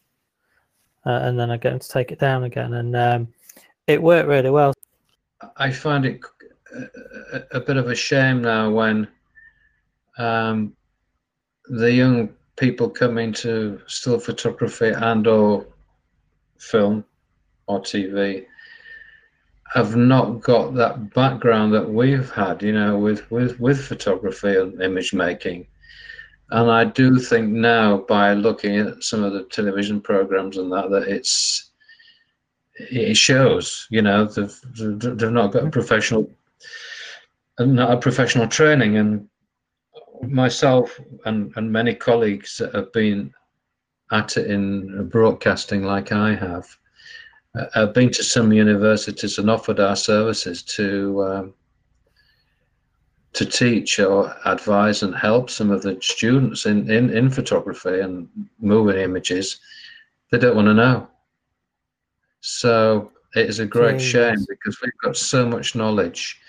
uh, and then I get them to take it down again, and um, it worked really well. I find it a, a bit of a shame now when um, the young people come into still photography and or film or TV have not got that background that we've had, you know, with, with, with photography and image making. And I do think now, by looking at some of the television programs and that, that it's it shows, you know, they've they've not got a professional, not a professional training. And myself and and many colleagues that have been at it in broadcasting like I have I've been to some universities and offered our services to um, to teach or advise and help some of the students in, in, in photography and moving images. They don't want to know. So It is a great shame because we've got so much knowledge,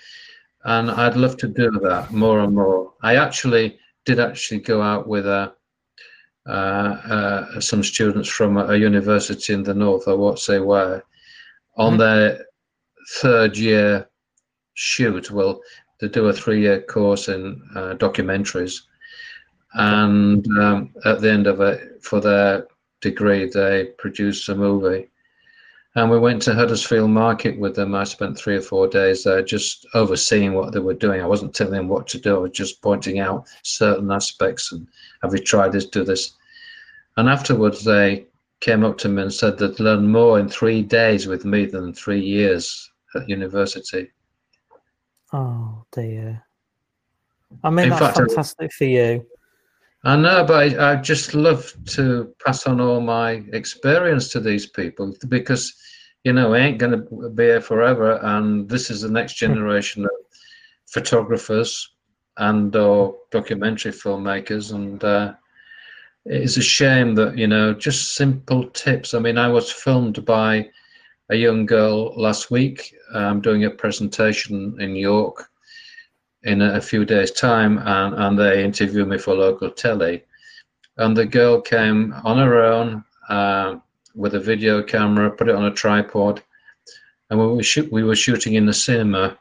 and I'd love to do that more and more. I actually did actually go out with a, uh, uh, some students from a, a, university in the north, I won't say where, on mm-hmm. their third year shoot. Well, they do a three year course in uh, documentaries, and um, at the end of it, for their degree, they produce a movie and we went to Huddersfield Market with them. I spent three or four days there just overseeing what they were doing. I wasn't telling them what to do, I was just pointing out certain aspects and have you tried this, do this. And afterwards, they came up to me and said they'd learned more in three days with me than three years at university. Oh, dear. I mean, in that's fact, fantastic for you. I know, but I, I, just love to pass on all my experience to these people because, you know, I ain't going to be here forever, and this is the next generation of photographers and or documentary filmmakers, and uh, it's a shame that you know just simple tips. I mean, I was filmed by a young girl last week. I'm doing a presentation in York in a, few days' time, and, and they interviewed me for local telly. And the girl came on her own uh, with a video camera, put it on a tripod, and we were, shoot, we were shooting in the cinema,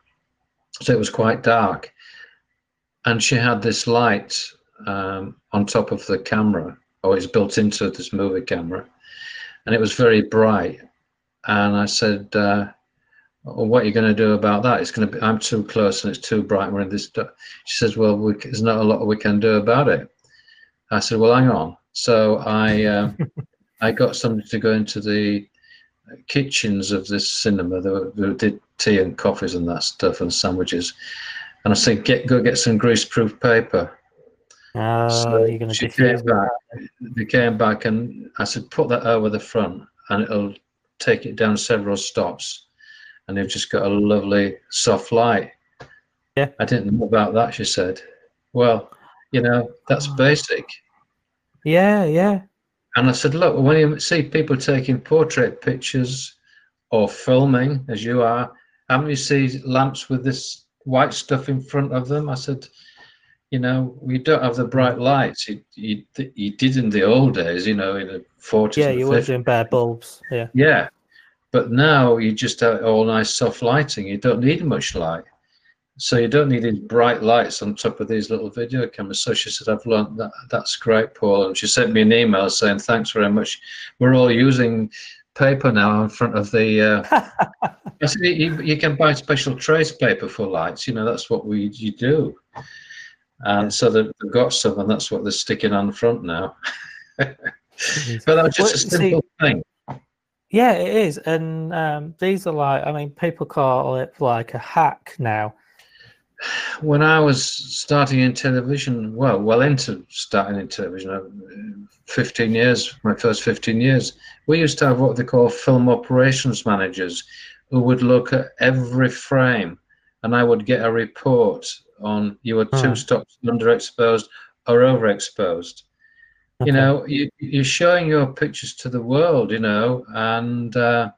so it was quite dark. And she had this light um, on top of the camera, or it's built into this movie camera, and it was very bright. And I said, uh, well, what are you going to do about that? It's going to be, I'm too close and it's too bright. We're in this. She says, well, we, there's not a lot we can do about it. I said, well, hang on. So I, uh, I got somebody to go into the kitchens of this cinema. They did tea and coffees and that stuff and sandwiches. And I said, get go get some greaseproof paper. Oh, so you're going to came back. They came back and I said, put that over the front and it'll take it down several stops and they've just got a lovely soft light. Yeah. I didn't know about that, she said. Well, you know, that's oh. basic. Yeah, yeah. And I said, look, when you see people taking portrait pictures or filming, as you are, haven't you seen lamps with this white stuff in front of them? I said, you know, we don't have the bright lights. You, you, you did in the old days, you know, in the 40s. Yeah, you were doing bare bulbs. Yeah. Yeah. But now you just have all nice soft lighting. You don't need much light. So you don't need these bright lights on top of these little video cameras. So she said, I've learned that. That's great, Paul. And she sent me an email saying, thanks very much. We're all using paper now in front of the. Uh, I said, you, you, can buy special trace paper for lights. You know, that's what we you do. And so they've got some, and that's what they're sticking on front now. but that's just a simple see, thing. Yeah, it is, and um, these are like I mean, people call it like a hack now. When I was starting in television, well, well into starting in television, uh, fifteen years, my first fifteen years, we used to have what they call film operations managers, who would look at every frame, and I would get a report on you were two hmm. stops underexposed or overexposed Okay. You know, you, you're showing your pictures to the world, you know, and uh,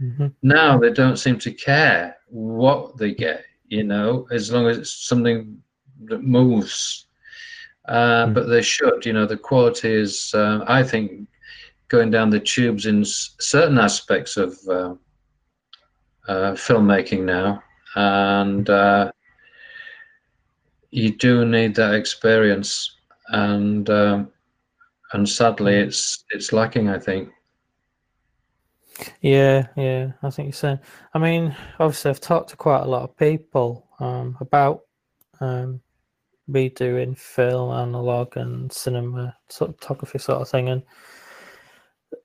mm-hmm. now they don't seem to care what they get, you know, as long as it's something that moves. Uh, mm-hmm. But they should, you know, the quality is, uh, I think, going down the tubes in s- certain aspects of uh, uh, filmmaking now. And uh, you do need that experience. And um, and sadly, mm. it's it's lacking. I think. Yeah, yeah, I think you're saying. I mean, obviously, I've talked to quite a lot of people um, about um, redoing film, analog, and cinema photography sort of thing, and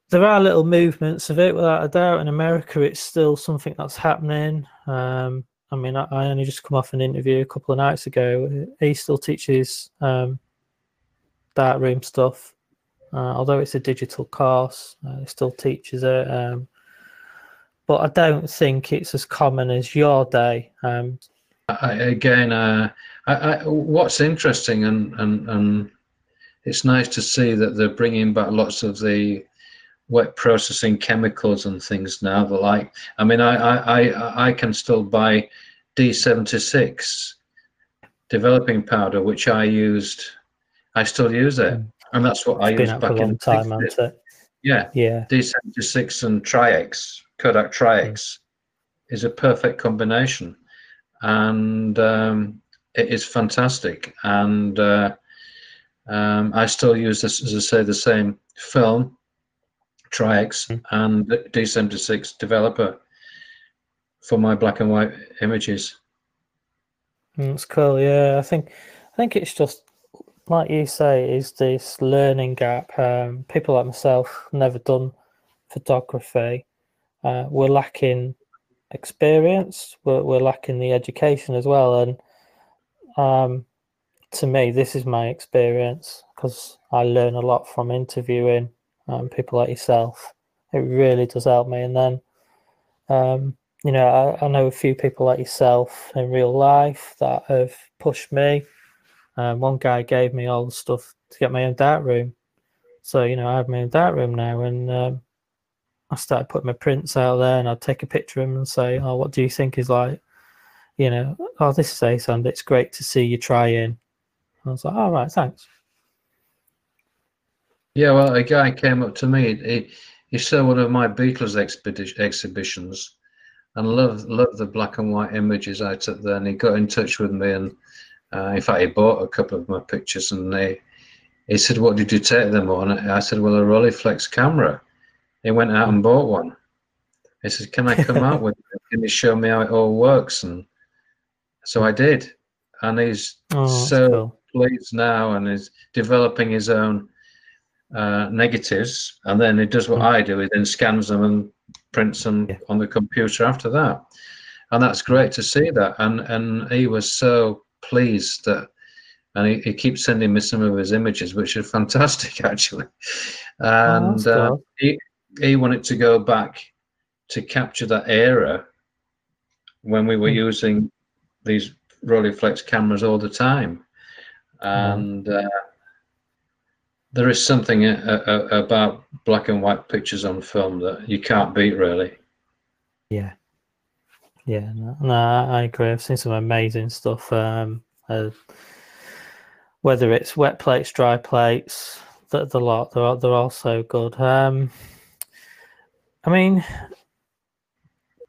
there are little movements of it, without a doubt. In America, it's still something that's happening. Um, I mean, I, I, only just come off an interview a couple of nights ago. He still teaches um, darkroom stuff uh, although it's a digital course, uh, it still teaches it. Um, but I don't think it's as common as your day. Um, I, again, uh, I, I, what's interesting and, and, and it's nice to see that they're bringing back lots of the wet processing chemicals and things now. The like, I mean, I I I, I can still buy D76 developing powder, which I used. I still use it, mm. And that's what it's I used back in the time, hasn't it? Yeah, yeah. D76 and Tri-X, Kodak Tri-X, mm. is a perfect combination, and um, it is fantastic. And uh, um, I still use this, as I say, the same film, Tri-X, mm. and D76 developer for my black and white images. That's cool. Yeah, I think I think it's just like you say, is this learning gap. Um, people like myself never done photography. Uh, we're lacking experience. We're, we're lacking the education as well. And um, to me, this is my experience because I learn a lot from interviewing um, people like yourself. It really does help me. And then, um, you know, I, I know a few people like yourself in real life that have pushed me um, one guy gave me all the stuff to get my own dark room. So, you know, I have my own dark room now. And um, I started putting my prints out there and I'd take a picture of them and say, oh, what do you think is like, you know, oh, this is Ace and it's great to see you trying. I was like, all right, thanks. Yeah, well, a guy came up to me. He, he saw one of my Beatles expedition, exhibitions and loved loved the black and white images I took there. And he got in touch with me and uh, in fact, he bought a couple of my pictures and they, he said, What did you take them on? I said, Well, a Rolleiflex camera. He went out and bought one. He said, Can I come out with it? Can you show me how it all works? And so I did. And he's oh, so cool. pleased now and is developing his own uh, negatives. And then he does what mm. I do, he then scans them and prints them yeah. on the computer after that. And that's great to see that. And and he was so pleased that, and he, he, keeps sending me some of his images, which are fantastic actually. And oh, uh, he he wanted to go back to capture that era when we were mm. using these Rolleiflex cameras all the time, and. Mm. Uh, there is something a, a, about black and white pictures on film that you can't beat, really. Yeah, yeah, no, no, I agree. I've seen some amazing stuff. Um, uh, whether it's wet plates, dry plates, the, the lot, they're, they're all so good. Um, I mean,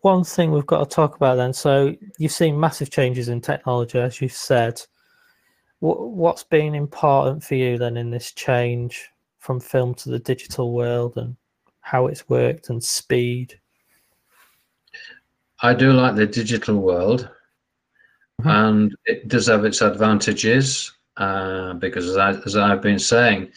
one thing we've got to talk about then. So you've seen massive changes in technology, as you've said. What, what's been important for you then in this change from film to the digital world and how it's worked and speed? I do like the digital world, mm-hmm. and it does have its advantages uh, because, as, I, as I've been saying,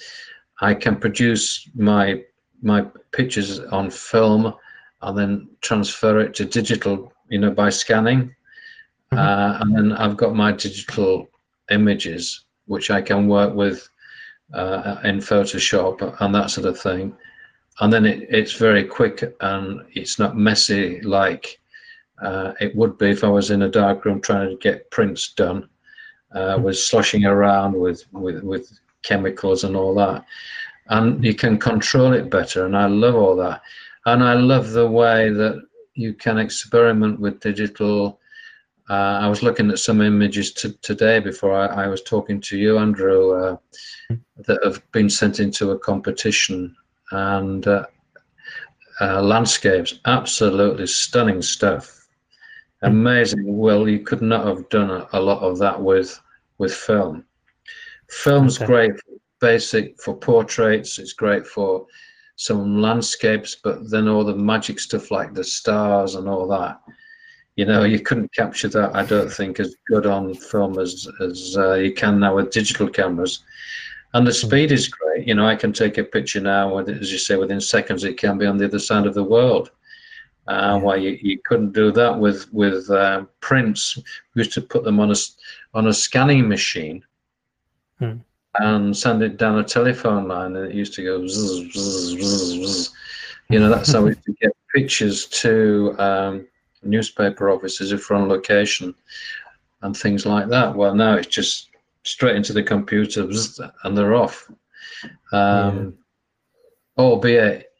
I can produce my my pictures on film and then transfer it to digital, you know, by scanning. Mm-hmm. Uh, and then I've got my digital images, which I can work with uh, in Photoshop and that sort of thing. And then it, it's very quick and it's not messy like uh, it would be if I was in a dark room trying to get prints done, uh, was sloshing around with, with, with chemicals and all that. And you can control it better, and I love all that. And I love the way that you can experiment with digital. Uh, I was looking at some images today before I, I, was talking to you, Andrew, uh, that have been sent into a competition, and uh, uh, landscapes, absolutely stunning stuff amazing. Well, you could not have done a, lot of that with with film. Film's okay. great for basic for portraits. It's great for some landscapes, but then all the magic stuff like the stars and all that. You know, you couldn't capture that. I don't think as good on film as as uh, you can now with digital cameras. And the hmm. speed is great. You know, I can take a picture now, as you say, within seconds. It can be on the other side of the world. Uh. Why you, you couldn't do that with with uh, prints? We used to put them on a on a scanning machine hmm. and send it down a telephone line, and it used to go. Zzz, zzz, zzz, you know, that's how we used to get pictures to um, newspaper offices if we're on location and things like that. Well, now it's just straight into the computer and they're off. Um, yeah. Albeit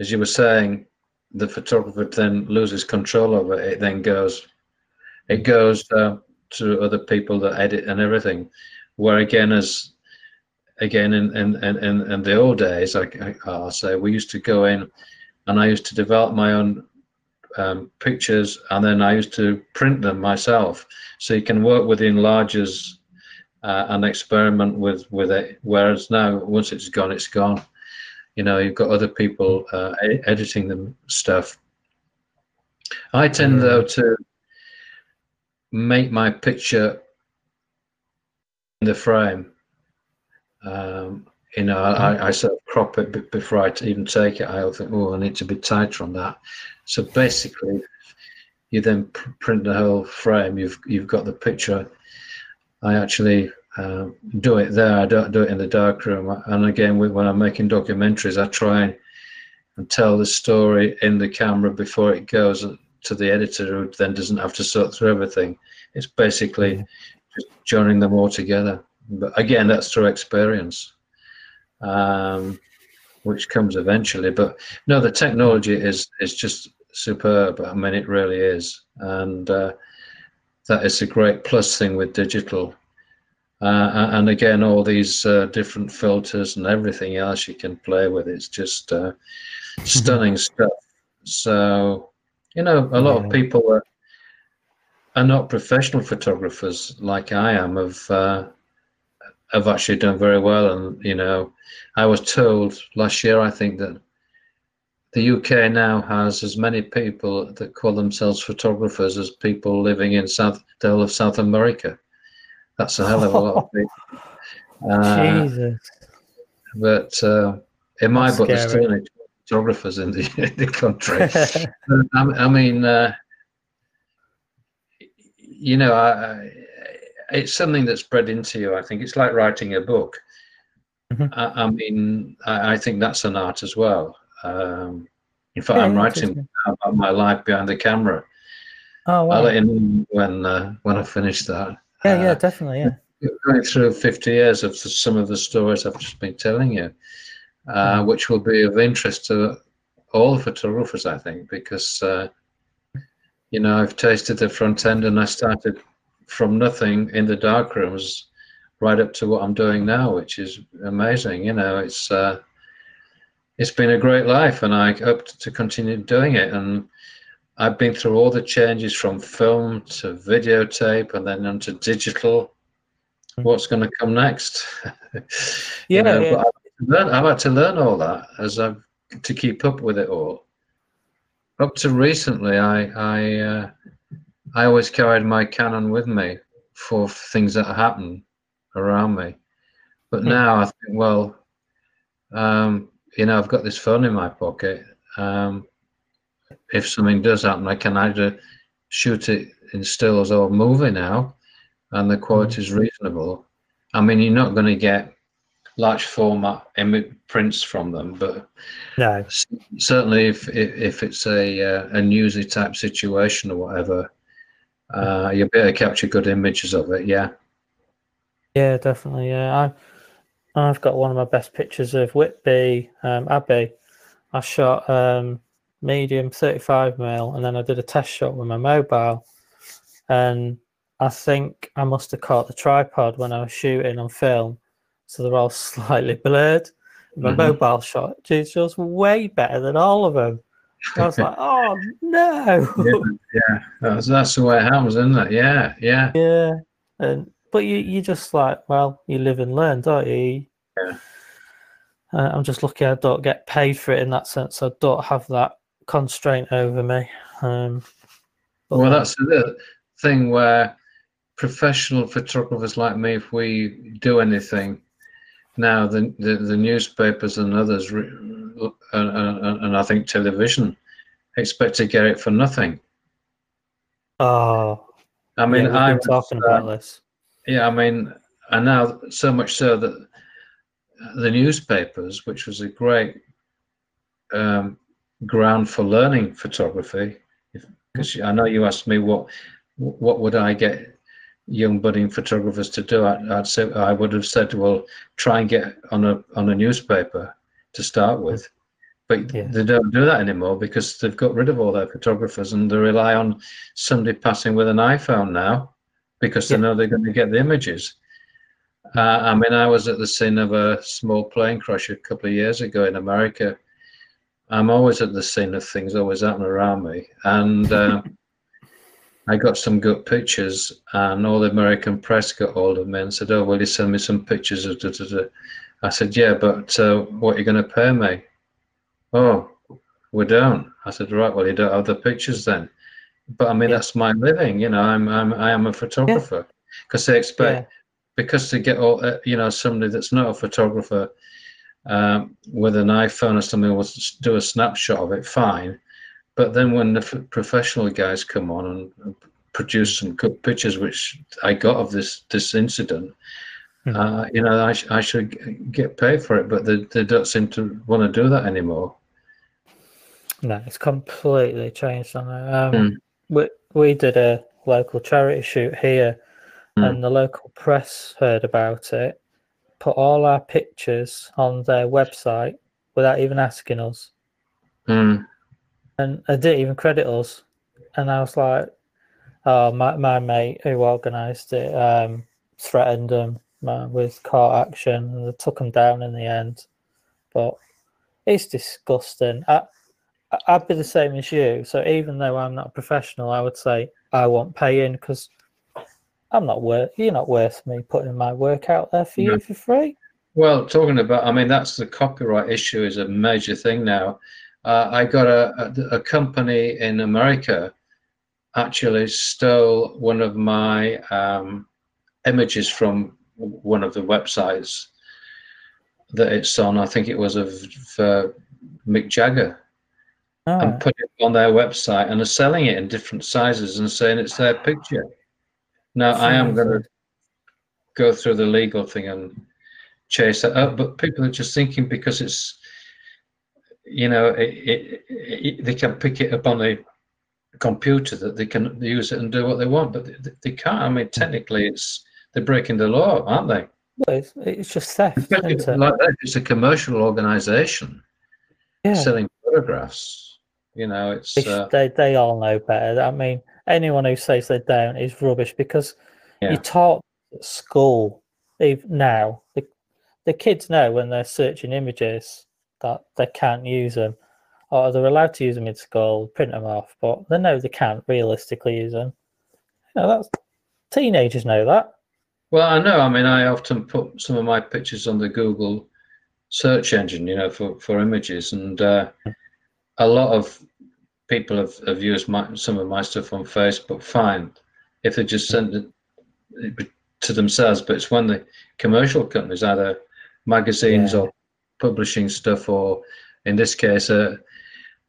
as you were saying, the photographer then loses control over it. It then goes, it goes uh, to other people that edit and everything. Where again, as again in in in, in the old days, I, I'll say we used to go in, and I used to develop my own um, pictures, and then I used to print them myself. So you can work with the enlargers uh, and experiment with with it. Whereas now, once it's gone, it's gone. You know, you've got other people uh, editing them stuff. I tend mm. though to make my picture in the frame. Um, you know, I, mm. I, sort of crop it before I even take it. I'll think, oh, I need to be tighter on that. So basically, you then print the whole frame. You've you've got the picture. I actually uh, do it there. I don't do it in the dark room. And again, when I'm making documentaries, I try and tell the story in the camera before it goes to the editor, who then doesn't have to sort through everything. It's basically mm-hmm. just joining them all together. But again, that's through experience, um, which comes eventually. But no, the technology is is just superb. I mean, it really is, and uh, that is a great plus thing with digital uh, and again, all these uh, different filters and everything else you can play with. It's just uh, stunning stuff. So, you know, a lot of people are, are not professional photographers like I am. Have uh, have actually done very well. And you know, I was told last year, I think that the UK now has as many people that call themselves photographers as people living in South the whole of South America. That's a hell of a lot of people. Uh, Jesus. But uh, in my That's book, there's still only photographers in the, in the country. I, I, mean, uh, you know, I, it's something that's bred into you. I think it's like writing a book. Mm-hmm. I, I, mean, I, think that's an art as well. Um, in fact, yeah, I'm writing about my life behind the camera. Oh, wow. I'll let you know when uh, when I finish that. Yeah, yeah, uh, definitely, yeah. Going through 50 years of some of the stories I've just been telling you, uh, mm. which will be of interest to all photographers, I think, because, uh, you know, I've tasted the front end and I started from nothing in the dark rooms right up to what I'm doing now, which is amazing. You know, it's uh, it's been a great life, and I hope to continue doing it. And I've been through all the changes from film to videotape and then onto digital. What's going to come next? yeah, know, yeah. I've, I've had to learn all that as I've to keep up with it all. Up to recently, I I uh, I always carried my Canon with me for things that happen around me. But hmm. now I think, well, um, you know, I've got this phone in my pocket. Um, if something does happen, I can either shoot it in stills or movie now, and the quality is reasonable. I mean, you're not going to get large format image prints from them, but no. certainly if, if, if it's a uh, a newsy type situation or whatever, uh, you'll be able to capture good images of it. Yeah. Yeah, definitely. Yeah, I I've got one of my best pictures of Whitby um, Abbey. I shot um, medium 35 mil, and then I did a test shot with my mobile, and I think I must have caught the tripod when I was shooting on film, so they're all slightly blurred. My mm-hmm. mobile shot is just way better than all of them. I was like, oh no. Yeah, yeah. That's, that's the way it happens, isn't it? Yeah, yeah. Yeah. And but you you just like, well, you live and learn, don't you? Yeah. Uh, I'm just lucky I don't get paid for it in that sense. I don't have that constraint over me. Um, well, that's the thing where professional photographers like me, if we do anything now, the the, the newspapers and others, and, and, and I think television, expect to get it for nothing. Oh, I mean, yeah, I'm talking uh, about this. Yeah, I mean, and now so much so that the newspapers, which was a great um, ground for learning photography because I know you asked me what what would I get young budding photographers to do I, would say I would have said well try and get on a on a newspaper to start with But yeah. they don't do that anymore because they've got rid of all their photographers and they rely on somebody passing with an iPhone now because they yeah. know they're going to get the images. Uh, I mean, I was at the scene of a small plane crash a couple of years ago in America. I'm always at the scene of things always happening around me. And uh, I got some good pictures, and all the American press got hold of me and said, Oh, will you send me some pictures? Of da, da, da. I said, Yeah, but uh, what are you going to pay me? Oh, we don't. I said, right, well, you don't have the pictures then. But I mean, yeah. that's my living. You know, I'm, I'm, I am a photographer because yeah. they expect, yeah. because to get all, uh, you know, somebody that's not a photographer um, with an iPhone or something we'll do a snapshot of it, fine. But then when the f- professional guys come on and produce some good pictures, which I got of this this incident, mm-hmm. uh, you know, I, sh- I should get paid for it. But they, they don't seem to want to do that anymore. No, it's completely changed on it. Um, mm. we, we did a local charity shoot here, mm. and the local press heard about it, put all our pictures on their website without even asking us. Mm. And I didn't even credit us. And I was like, oh, my, my mate who organised it um, threatened them uh, with court action and they took them down in the end. But it's disgusting. I, I'd be the same as you. So even though I'm not a professional, I would say I won't pay in because I'm not worth. You're not worth me putting my work out there for you for free. Well, talking about, I mean, that's the copyright issue is a major thing now. Uh, I got a, a, a company in America actually stole one of my um, images from one of the websites that it's on. I think it was of uh, Mick Jagger oh. and put it on their website and are selling it in different sizes and saying it's their picture. Now, I am going to go through the legal thing and chase that up, but people are just thinking because it's, you know, it, it, it, they can pick it up on the computer that they can use it and do what they want, but they, they can't. I mean, technically, it's they're breaking the law, aren't they? Well, it's, it's just theft. It's, it? like that. it's a commercial organization yeah. selling photographs. You know, it's uh, they they all know better. I mean, anyone who says they don't is rubbish because yeah. you taught at school now the the kids know when they're searching images that they can't use them, or they're allowed to use them in school, print them off, but they know they can't realistically use them. You know, that's teenagers know that. Well, I know. I mean, I often put some of my pictures on the Google search engine, you know, for for images, and uh, a lot of people have, have used my, some of my stuff on Facebook. Fine, if they just send it to themselves, but it's when the commercial companies, either magazines yeah. or publishing stuff, or in this case, a,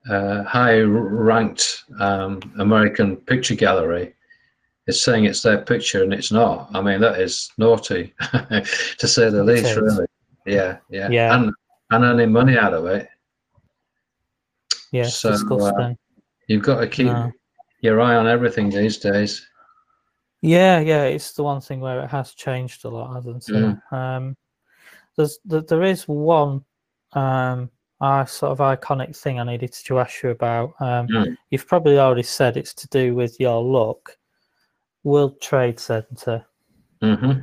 a high-ranked um, American picture gallery is saying it's their picture and it's not. I mean, that is naughty, to say the least. Really, yeah, yeah, yeah, and and earning money out of it. Yeah, so uh, you've got to keep no. your eye on everything these days. Yeah, yeah, it's the one thing where it has changed a lot, hasn't it? Mm. Um, there's there is one um, uh, sort of iconic thing I needed to ask you about. Um, mm. You've probably already said it's to do with your look. World Trade Center. Mm-hmm.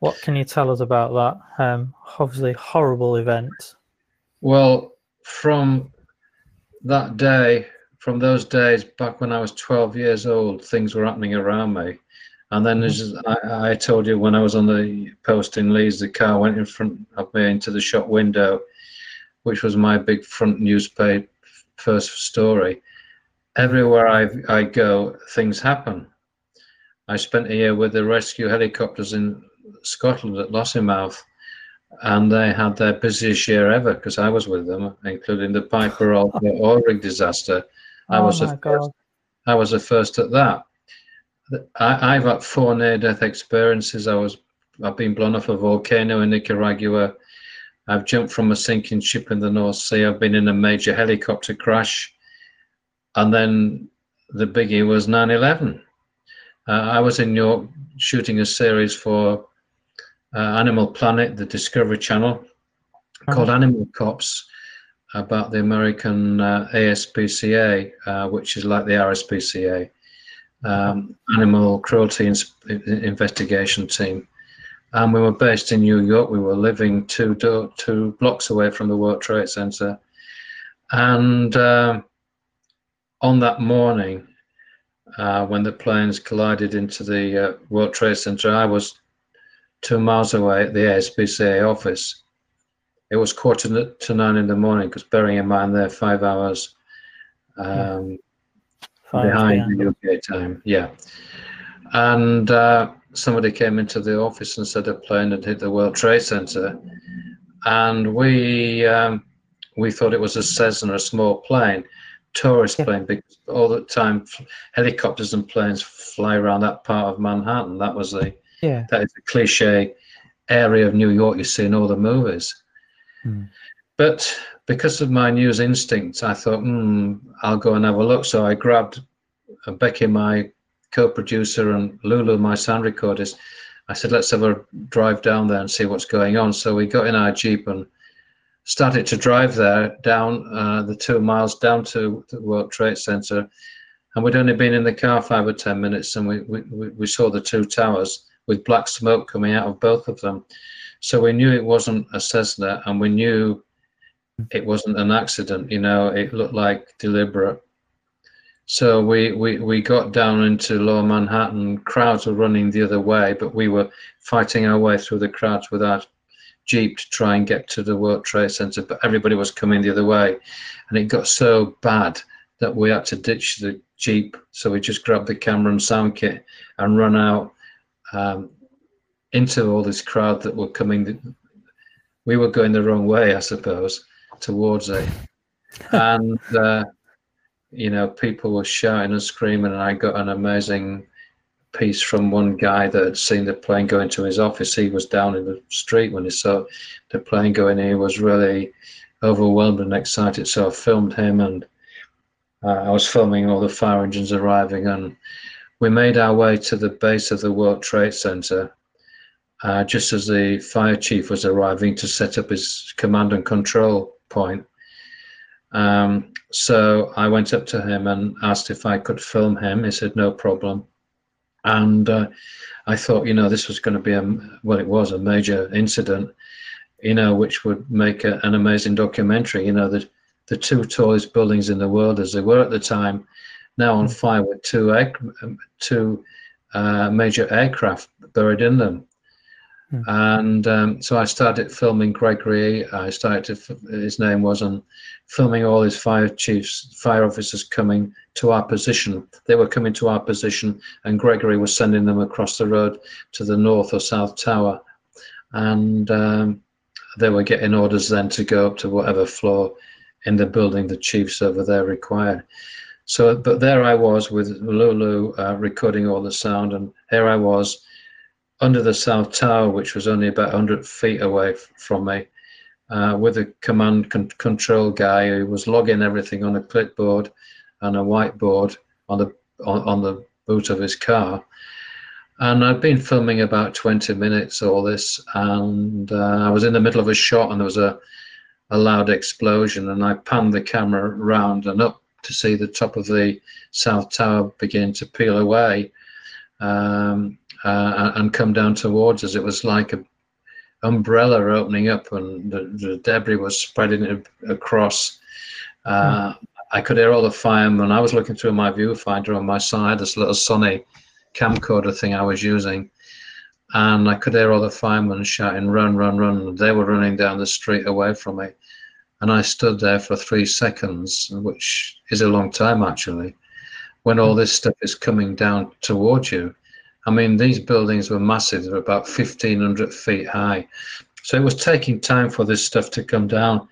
What can you tell us about that? Um, obviously, horrible event. Well, from that day, from those days back when I was 12 years old, things were happening around me. And then, mm-hmm. as I, I told you, when I was on the post in Leeds, the car went in front of me into the shop window, which was my big front newspaper first story. Everywhere I, I go, things happen. I spent a year with the rescue helicopters in Scotland at Lossiemouth and they had their busiest year ever because I was with them, including the Piper oil rig disaster. I oh was the first, I was the first at that. I, have had four near-death experiences. I was I've been blown off a volcano in Nicaragua. I've jumped from a sinking ship in the North Sea. I've been in a major helicopter crash, and then the biggie was 9/11. Uh, I was in New York shooting a series for uh, Animal Planet, the Discovery Channel, called uh-huh. Animal Cops. About the American uh, ASPCA, uh, which is like the RSPCA, um, Animal Cruelty Investigation Team. And we were based in New York. We were living two, do- two blocks away from the World Trade Center. And uh, on that morning, uh, when the planes collided into the uh, World Trade Center, I was two miles away at the ASPCA office. It was quarter to nine in the morning because bearing in mind they're five hours um, five, behind yeah. the UK time. Yeah. And uh, somebody came into the office and said a plane had hit the World Trade Center. And we um, we thought it was a Cessna, a small plane, tourist plane, because all the time helicopters and planes fly around that part of Manhattan. That was the yeah. That is a cliche area of New York you see in all the movies. Mm. But because of my news instincts, I thought, hmm, I'll go and have a look. So I grabbed Becky, my co-producer, and Lulu, my sound recordist. I said, let's have a drive down there and see what's going on. So we got in our Jeep and started to drive there down uh, the two miles down to the World Trade Center. And we'd only been in the car five or 10 minutes and we, we, we saw the two towers with black smoke coming out of both of them. So we knew it wasn't a Cessna, and we knew it wasn't an accident. You know, it looked like deliberate. So we, we, we got down into lower Manhattan. Crowds were running the other way, but we were fighting our way through the crowds with our Jeep to try and get to the World Trade Center. But everybody was coming the other way. And it got so bad that we had to ditch the Jeep. So we just grabbed the camera and sound kit and run out um, into all this crowd that were coming. We were going the wrong way, I suppose, towards it. and, uh, you know, people were shouting and screaming, and I got an amazing piece from one guy that had seen the plane go into his office. He was down in the street when he saw the plane going in. He was really overwhelmed and excited. So I filmed him, and uh, I was filming all the fire engines arriving, and we made our way to the base of the World Trade Center uh, just as the fire chief was arriving to set up his command and control point. Um, so I went up to him and asked if I could film him. He said, no problem. And uh, I thought, you know, this was going to be a, well, it was a major incident, you know, which would make a, an amazing documentary. You know, the, the two tallest buildings in the world as they were at the time now on fire with two, air, two uh, major aircraft buried in them. Mm. And um, so I started filming Gregory. I started to, his name was, on filming all his fire chiefs, fire officers coming to our position. They were coming to our position, and Gregory was sending them across the road to the north or south tower. And um, they were getting orders then to go up to whatever floor in the building the chiefs over there required. So, but there I was with Lulu uh, recording all the sound, and here I was under the South Tower, which was only about 100 feet away from me, uh, with a command con- control guy who was logging everything on a clipboard and a whiteboard on the on, on the boot of his car. And I'd been filming about 20 minutes all this, and uh, I was in the middle of a shot, and there was a a loud explosion, and I panned the camera round and up to see the top of the south tower begin to peel away um, uh, and come down towards us. It was like an umbrella opening up, and the, the debris was spreading across. Uh, mm. I could hear all the firemen. I was looking through my viewfinder on my side, this little Sony camcorder thing I was using, and I could hear all the firemen shouting, "Run, run, run!" They were running down the street away from me. And I stood there for three seconds, which is a long time actually, when all this stuff is coming down towards you. I mean, these buildings were massive, they were about 1,500 feet high. So it was taking time for this stuff to come down.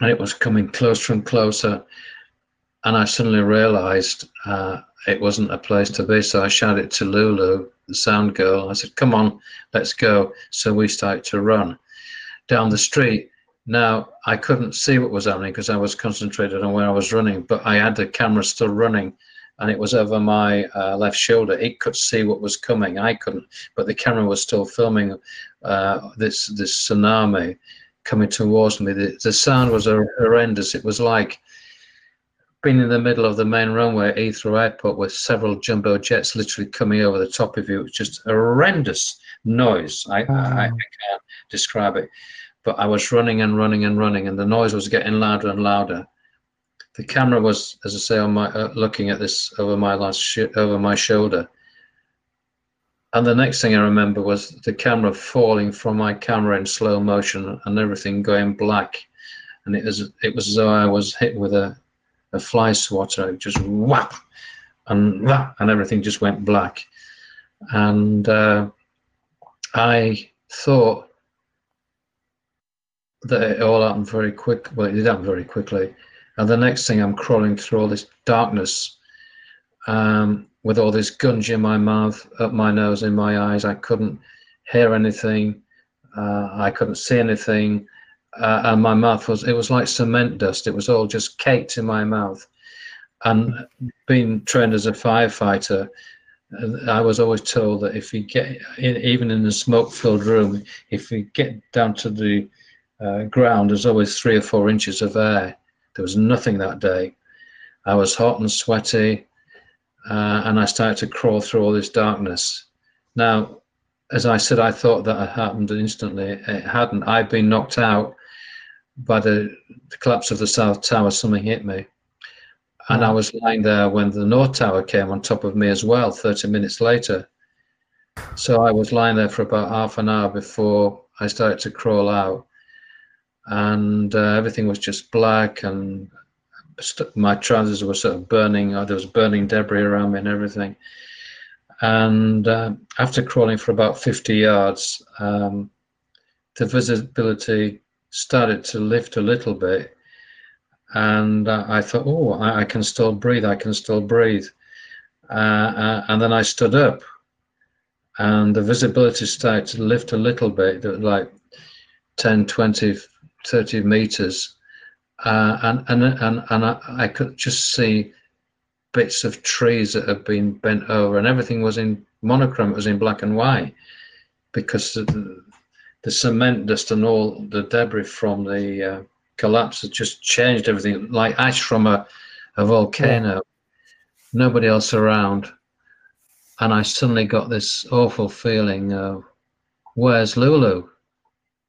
And it was coming closer and closer. And I suddenly realized uh, it wasn't a place to be. So I shouted to Lulu, the sound girl. I said, Come on, let's go. So we started to run down the street. Now, I couldn't see what was happening because I was concentrated on where I was running, but I had the camera still running and it was over my uh, left shoulder. It could see what was coming. I couldn't, but the camera was still filming uh, this this tsunami coming towards me. The, the sound was horrendous. It was like being in the middle of the main runway at Heathrow Airport with several jumbo jets literally coming over the top of you. It was just horrendous noise. I, I, I can't describe it. But I was running and running and running, and the noise was getting louder and louder. The camera was, as I say, on my uh, looking at this over my last over my shoulder. And the next thing I remember was the camera falling from my camera in slow motion and everything going black. And it was it was as though I was hit with a, a fly swatter, just whap, and that, and everything just went black. And uh, I thought that it all happened very quick. Well, it did happen very quickly. And the next thing, I'm crawling through all this darkness um, with all this gunge in my mouth, up my nose, in my eyes. I couldn't hear anything. Uh, I couldn't see anything. Uh, and my mouth was, it was like cement dust. It was all just caked in my mouth. And being trained as a firefighter, I was always told that if you get, even in a smoke-filled room, if you get down to the uh, ground, there's always three or four inches of air. There was nothing that day. I was hot and sweaty, uh, and I started to crawl through all this darkness. Now, as I said, I thought that had happened instantly. It hadn't. I'd been knocked out by the, the collapse of the South Tower. Something hit me and I was lying there when the North Tower came on top of me as well, 30 minutes later. So I was lying there for about half an hour before I started to crawl out. And uh, everything was just black, and my trousers were sort of burning. Uh, there was burning debris around me and everything. And uh, after crawling for about 50 yards, um, the visibility started to lift a little bit and uh, I thought, oh, I, I, can still breathe. I can still breathe. Uh, uh, and then I stood up, and the visibility started to lift a little bit, like 10, 20, 30 meters, uh, and and and and I, I, could just see bits of trees that had been bent over, and everything was in monochrome. It was in black and white because the, the cement dust and all the debris from the uh, collapse had just changed everything, like ash from a, a volcano. Yeah. Nobody else around. And I suddenly got this awful feeling of, where's Lulu?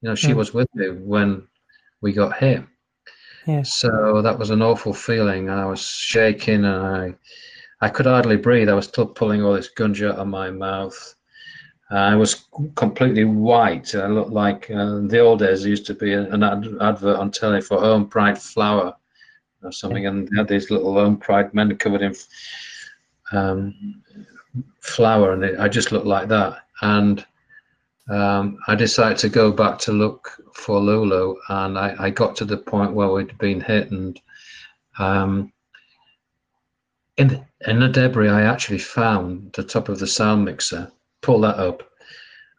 You know, she mm. was with me when we got hit. Yeah. So that was an awful feeling. and I was shaking and I, I could hardly breathe. I was still pulling all this gunge out of my mouth. I was completely white. I looked like uh, the old days there used to be an ad advert on telly for Home Pride flour or something, and they had these little Home Pride men covered in um, flour, and it, I just looked like that. And um, I decided to go back to look for Lulu, and I, I got to the point where we'd been hit, and um, in the, in the debris, I actually found the top of the sound mixer pull that up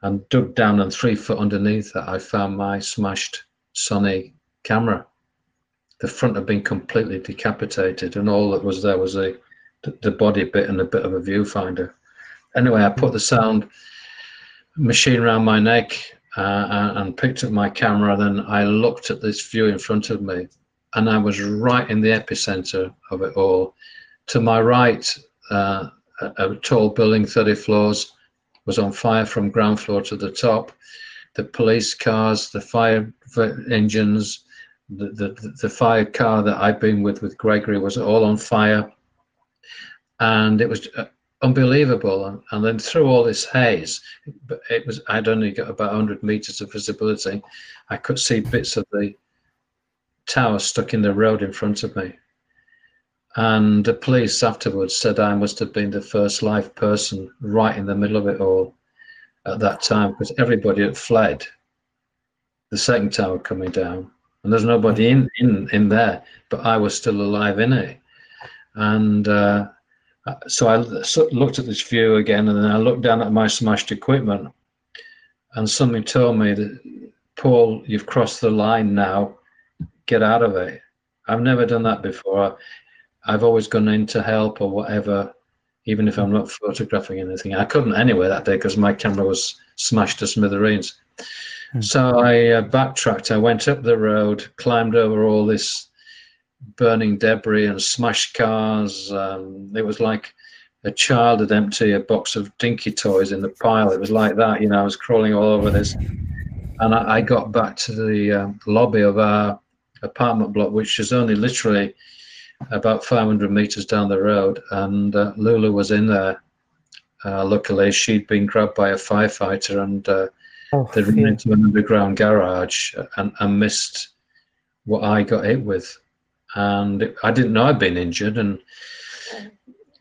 and dug down and three foot underneath that I found my smashed Sony camera. The front had been completely decapitated and all that was there was a the body bit and a bit of a viewfinder. Anyway, I put the sound machine around my neck uh, and picked up my camera. Then I looked at this view in front of me, and I was right in the epicenter of it all. To my right, uh, a, a, tall building, 30 floors, was on fire from ground floor to the top. The police cars, the fire engines, the, the, the fire car that I've been with with Gregory was all on fire. And it was uh, unbelievable. And, and then through all this haze, it was I'd only got about 100 meters of visibility. I could see bits of the tower stuck in the road in front of me. And the police afterwards said I must have been the first live person right in the middle of it all at that time because everybody had fled. The second tower coming down, and there's nobody in in in there, but I was still alive in it. And uh, so I looked at this view again, and then I looked down at my smashed equipment, and something told me that Paul, you've crossed the line now. Get out of it. I've never done that before. I've always gone in to help or whatever, even if I'm not photographing anything. I couldn't anyway that day because my camera was smashed to smithereens. Hmm. So I uh, backtracked. I went up the road, climbed over all this burning debris and smashed cars. Um, it was like a child had emptied a box of dinky toys in the pile. It was like that, you know. I was crawling all over this, and I, I got back to the uh, lobby of our apartment block, which is only literally about 500 meters down the road, and uh, Lulu was in there. Uh, luckily, she'd been grabbed by a firefighter, and uh, oh, they'd run into an underground garage and, and missed what I got hit with. And I didn't know I'd been injured, and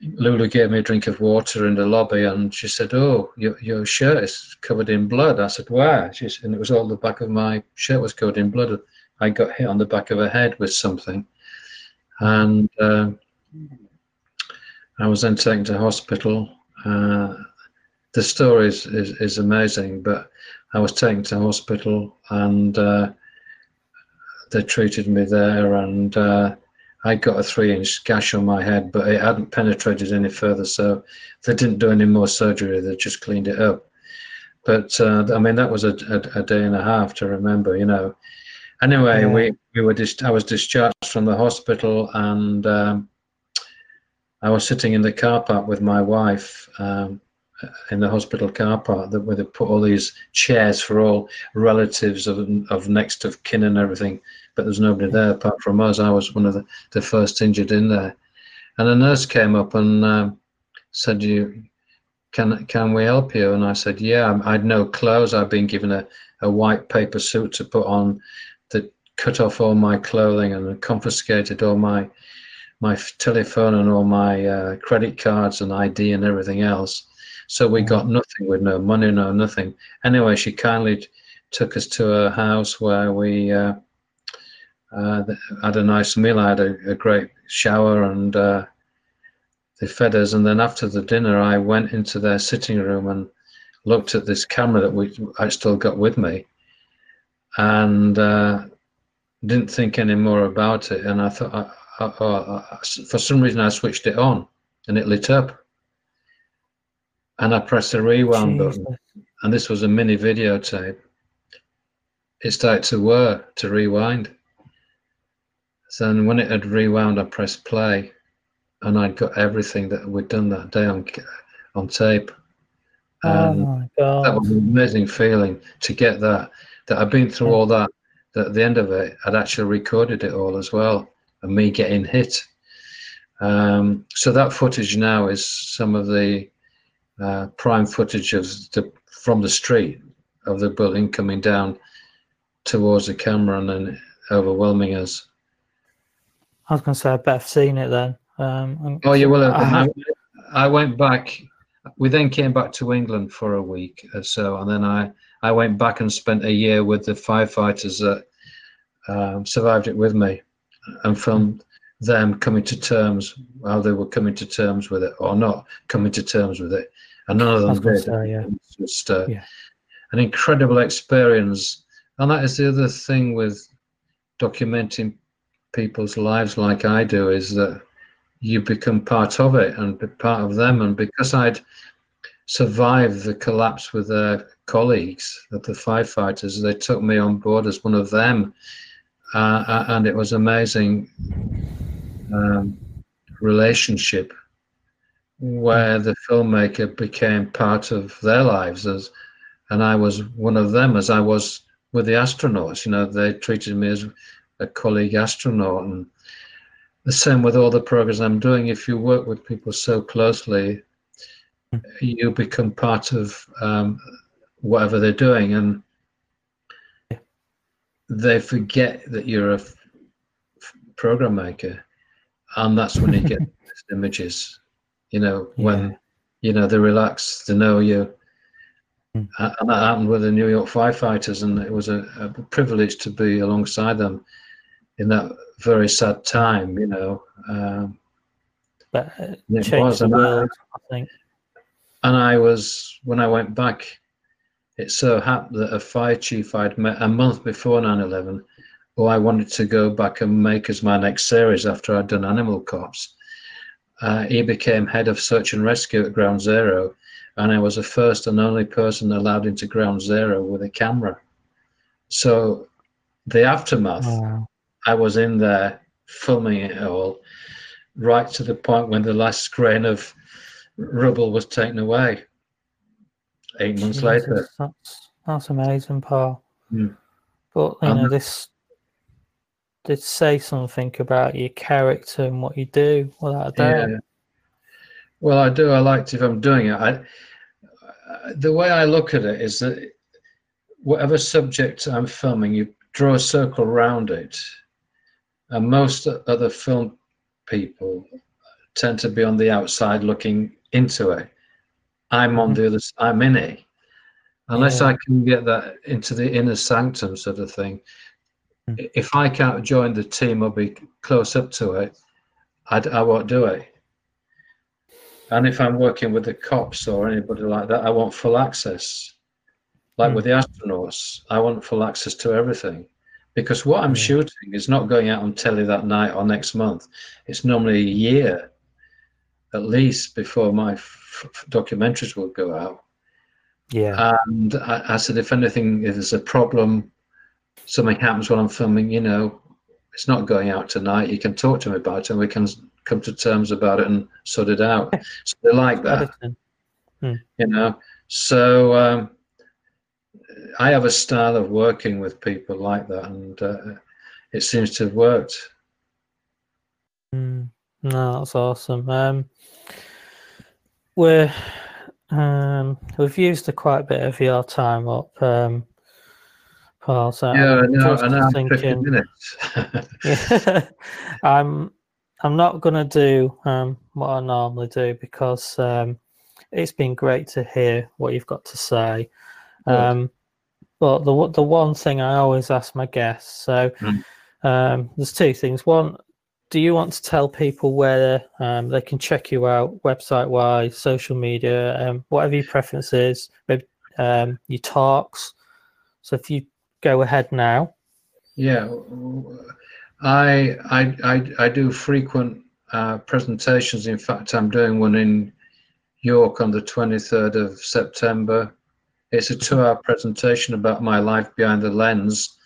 Lulu gave me a drink of water in the lobby, and she said, "Oh, your your shirt is covered in blood." I said, "Where?" She said, and it was all the back of my shirt was covered in blood. I got hit on the back of the head with something, and uh, I was then taken to hospital. Uh, the story is, is, is, amazing, but I was taken to hospital and uh, they treated me there, and uh, I got a three-inch gash on my head, but it hadn't penetrated any further, so they didn't do any more surgery. They just cleaned it up. But uh, I mean, that was a, a, a day and a half to remember, you know. Anyway, yeah. we, we were dis- I was discharged from the hospital and um, I was sitting in the car park with my wife um, in the hospital car park that where they put all these chairs for all relatives of, of next of kin and everything, but there's nobody there apart from us. I was one of the, the first injured in there. And a nurse came up and uh, said, "You can can we help you?" And I said, "Yeah, I'd no clothes. I'd been given a, a white paper suit to put on that cut off all my clothing and confiscated all my my telephone and all my uh, credit cards and ID and everything else. So we got nothing with no money, no nothing. Anyway, she kindly took us to a house where we uh, uh, had a nice meal. I had a, a great shower and uh, they fed us. And then after the dinner, I went into their sitting room and looked at this camera that we I still got with me. And uh, didn't think any more about it, and I thought, I, I, I, for some reason, I switched it on, and it lit up. And I pressed the rewind Jesus. button, and this was a mini videotape. It started to whir to rewind. So then when it had rewound, I pressed play, and I'd got everything that we'd done that day on on tape. And oh that was an amazing feeling to get that. That I'd been through all that, that at the end of it, I'd actually recorded it all as well, and me getting hit. Um, so that footage now is some of the uh, prime footage of the from the street of the building coming down towards the camera and then overwhelming us. I was going to say I bet I've seen it then. Um, oh, yeah, well, I, I, went back. We then came back to England for a week or so, and then I I went back and spent a year with the firefighters that um, survived it with me, and from them coming to terms how they were coming to terms with it or not coming to terms with it, and none of them did. Say, yeah. Just uh, yeah. an incredible experience, and that is the other thing with documenting people's lives like I do is that you become part of it and part of them. And because I'd survived the collapse with their colleagues, the firefighters. They took me on board as one of them, uh, uh, and it was amazing um, relationship where the filmmaker became part of their lives as, and I was one of them as I was with the astronauts. You know, they treated me as a colleague astronaut, and the same with all the programs I'm doing. If you work with people so closely, you become part of um, whatever they're doing and they forget that you're a f- program maker and that's when you get images you know when yeah. you know they relax they know you mm. and that happened with the new york firefighters and it was a, a privilege to be alongside them in that very sad time you know um, but uh, it was, the world, I, I think and i was when i went back it so happened that a fire chief I'd met a month before 9 11, who I wanted to go back and make as my next series after I'd done Animal Cops, uh, he became head of search and rescue at Ground Zero. and I was the first and only person allowed into Ground Zero with a camera. So the aftermath, wow. I was in there filming it all, right to the point when the last grain of rubble was taken away. Eight months Jesus, later. That's, that's amazing, Paul. Mm. But you know, this did say something about your character and what you do, without a doubt. Yeah. Well, I do. I liked if I'm doing it. I, the way I look at it is that whatever subject I'm filming, you draw a circle around it, and most other film people tend to be on the outside looking into it. I'm on mm-hmm. the other. I'm in it. Unless yeah. I can get that into the inner sanctum sort of thing. Mm. If I can't join the team or be close up to it, I, I won't do it. And if I'm working with the cops or anybody like that, I want full access. Like mm. with the astronauts, I want full access to everything. Because what I'm shooting is not going out on telly that night or next month. It's normally a year at least before my f- documentaries will go out. Yeah. And I, I, said, if anything, if there's a problem, something happens while I'm filming, you know, it's not going out tonight. You can talk to me about it and we can come to terms about it and sort it out. so they like that, hmm. you know. So um, I have a style of working with people like that, and uh, it seems to have worked. Mm. No, that's awesome. Um, we're um, we've used a quite a bit of your time up. Um, Paul. So yeah, I'm no, know. Thinking, minutes. yeah, I'm I'm not going to do um, what I normally do because um, it's been great to hear what you've got to say. Um, but the the one thing I always ask my guests, so mm. um, there's two things. One, do you want to tell people where um, they can check you out, website wise, social media, um, whatever your preference is, maybe um, your talks? So if you go ahead now. Yeah, I I I, I do frequent uh, presentations. In fact, I'm doing one in York on the 23rd of September. It's a two-hour presentation about my life behind the lens,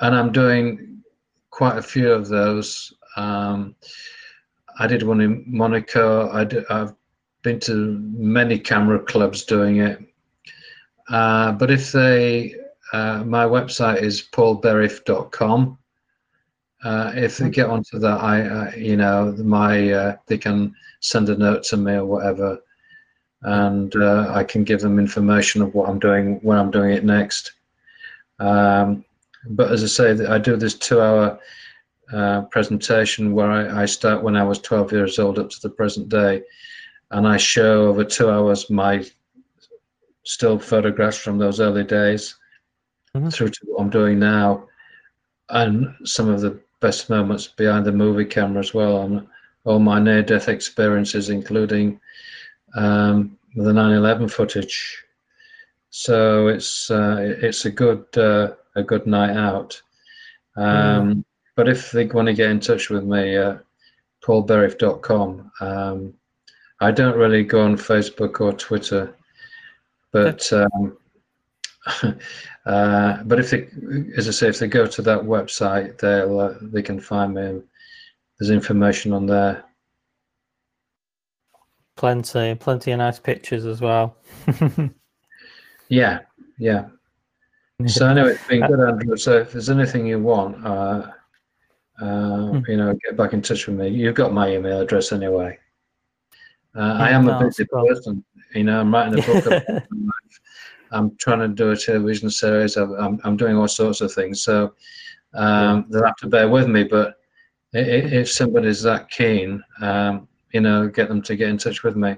and I'm doing quite a few of those. Um, I did one in Monaco. I have been to many camera clubs doing it. Uh, but if they uh, my website is paulberriff.com. Uh, if they get onto that, I, uh, you know, my uh, they can send a note to me or whatever, and uh, I can give them information of what I'm doing when I'm doing it next. Um, but as I say, I do this two-hour uh, presentation where I, I, start when I was 12 years old up to the present day, and I show over two hours my still photographs from those early days mm-hmm. through to what I'm doing now, and some of the best moments behind the movie camera as well, and all my near-death experiences, including um, the 9/11 footage. So it's uh, it's a good uh, a good night out. Um, mm. But if they want to get in touch with me, uh, paulberriff.com. Um, I don't really go on Facebook or Twitter, but um, Uh, but if they, as I say, if they go to that website, they'll uh, they can find me. There's information on there. Plenty, plenty of nice pictures as well. yeah, yeah. So anyway, it's been good, Andrew. So if there's anything you want, uh, uh, hmm. you know, get back in touch with me. You've got my email address anyway. Uh, I am a busy person. You know, I'm writing a book about I'm trying to do a television series. I'm, I'm doing all sorts of things. So um, they'll have to bear with me. But if somebody's that keen, um, you know, get them to get in touch with me.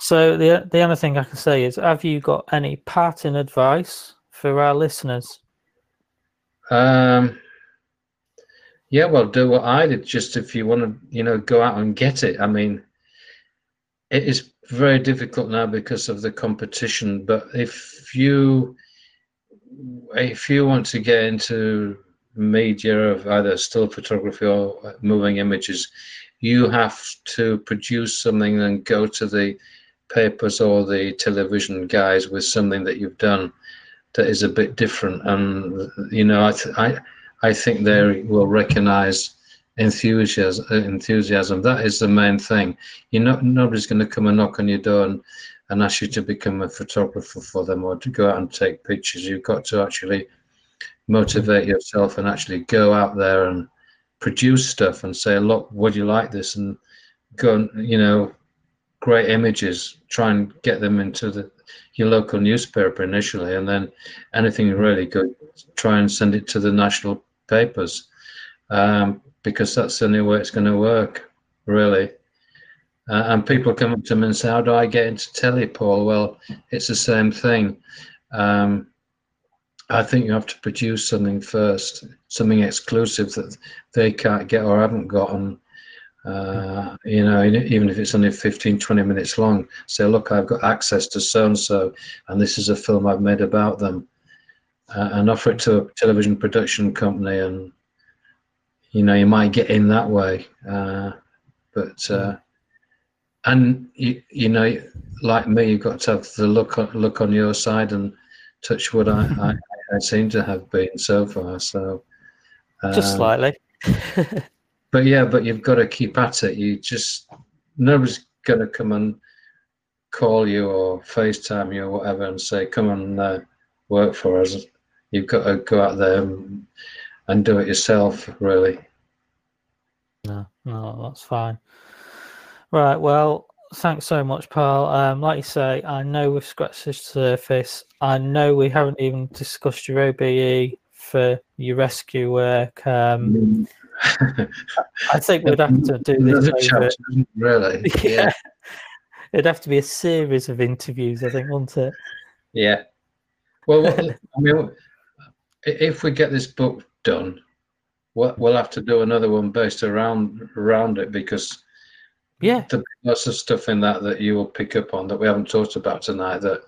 So the the other thing I can say is, have you got any parting advice for our listeners? Um, yeah, well, do what I did. Just if you want to, you know, go out and get it. I mean, it is very difficult now because of the competition. But if you if you want to get into media of either still photography or uh, moving images, you have to produce something and go to the papers or the television guys with something that you've done that is a bit different. And you know, I th- I I think they will recognise enthusiasm. Uh, enthusiasm. That is the main thing. You know, nobody's going to come and knock on your door and, and ask you to become a photographer for them or to go out and take pictures. You've got to actually motivate yourself and actually go out there and produce stuff and say, look, would you like this? And go, and, you know, great images. Try and get them into the your local newspaper initially, and then anything really good, try and send it to the national papers um, because that's the only way it's going to work, really. Uh, and people come up to me and say, "How do I get into telly, Paul?" Well, it's the same thing. Um, I think you have to produce something first, something exclusive that they can't get or haven't gotten. Uh, you know, even if it's only 15, 20 minutes long, say, look, I've got access to so and so, and this is a film I've made about them, uh, and offer it to a television production company, and you know, you might get in that way. Uh, but uh, and you, you know, like me, you've got to have the look on, look on your side, and touch what I, I, seem to have been so far. So just um, slightly. but yeah, but you've got to keep at it. You just nobody's going to come and call you or FaceTime you or whatever and say, "Come and uh, work for us." You've got to go out there and, and do it yourself, really. No, no, that's fine. Right. Well, thanks so much, Paul. Um, like you say, I know we've scratched the surface. I know we haven't even discussed your OBE for your rescue work. Um, mm. I think we'd have to do this. Over, really? Yeah. yeah. It'd have to be a series of interviews, I think, wouldn't it? Yeah. Well, I mean, if we get this book done, we'll have to do another one based around around it because yeah, lots of stuff in that that you will pick up on that we haven't talked about tonight that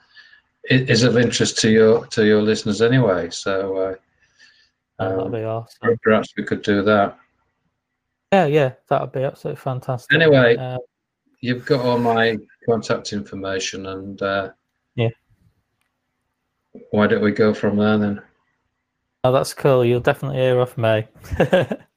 is of interest to your to your listeners anyway. So. Uh, um, that'd be awesome. Perhaps we could do that. Yeah, yeah, that would be absolutely fantastic. Anyway, uh, you've got all my contact information, and uh, yeah, why don't we go from there then? Oh, that's cool. You'll definitely hear off me.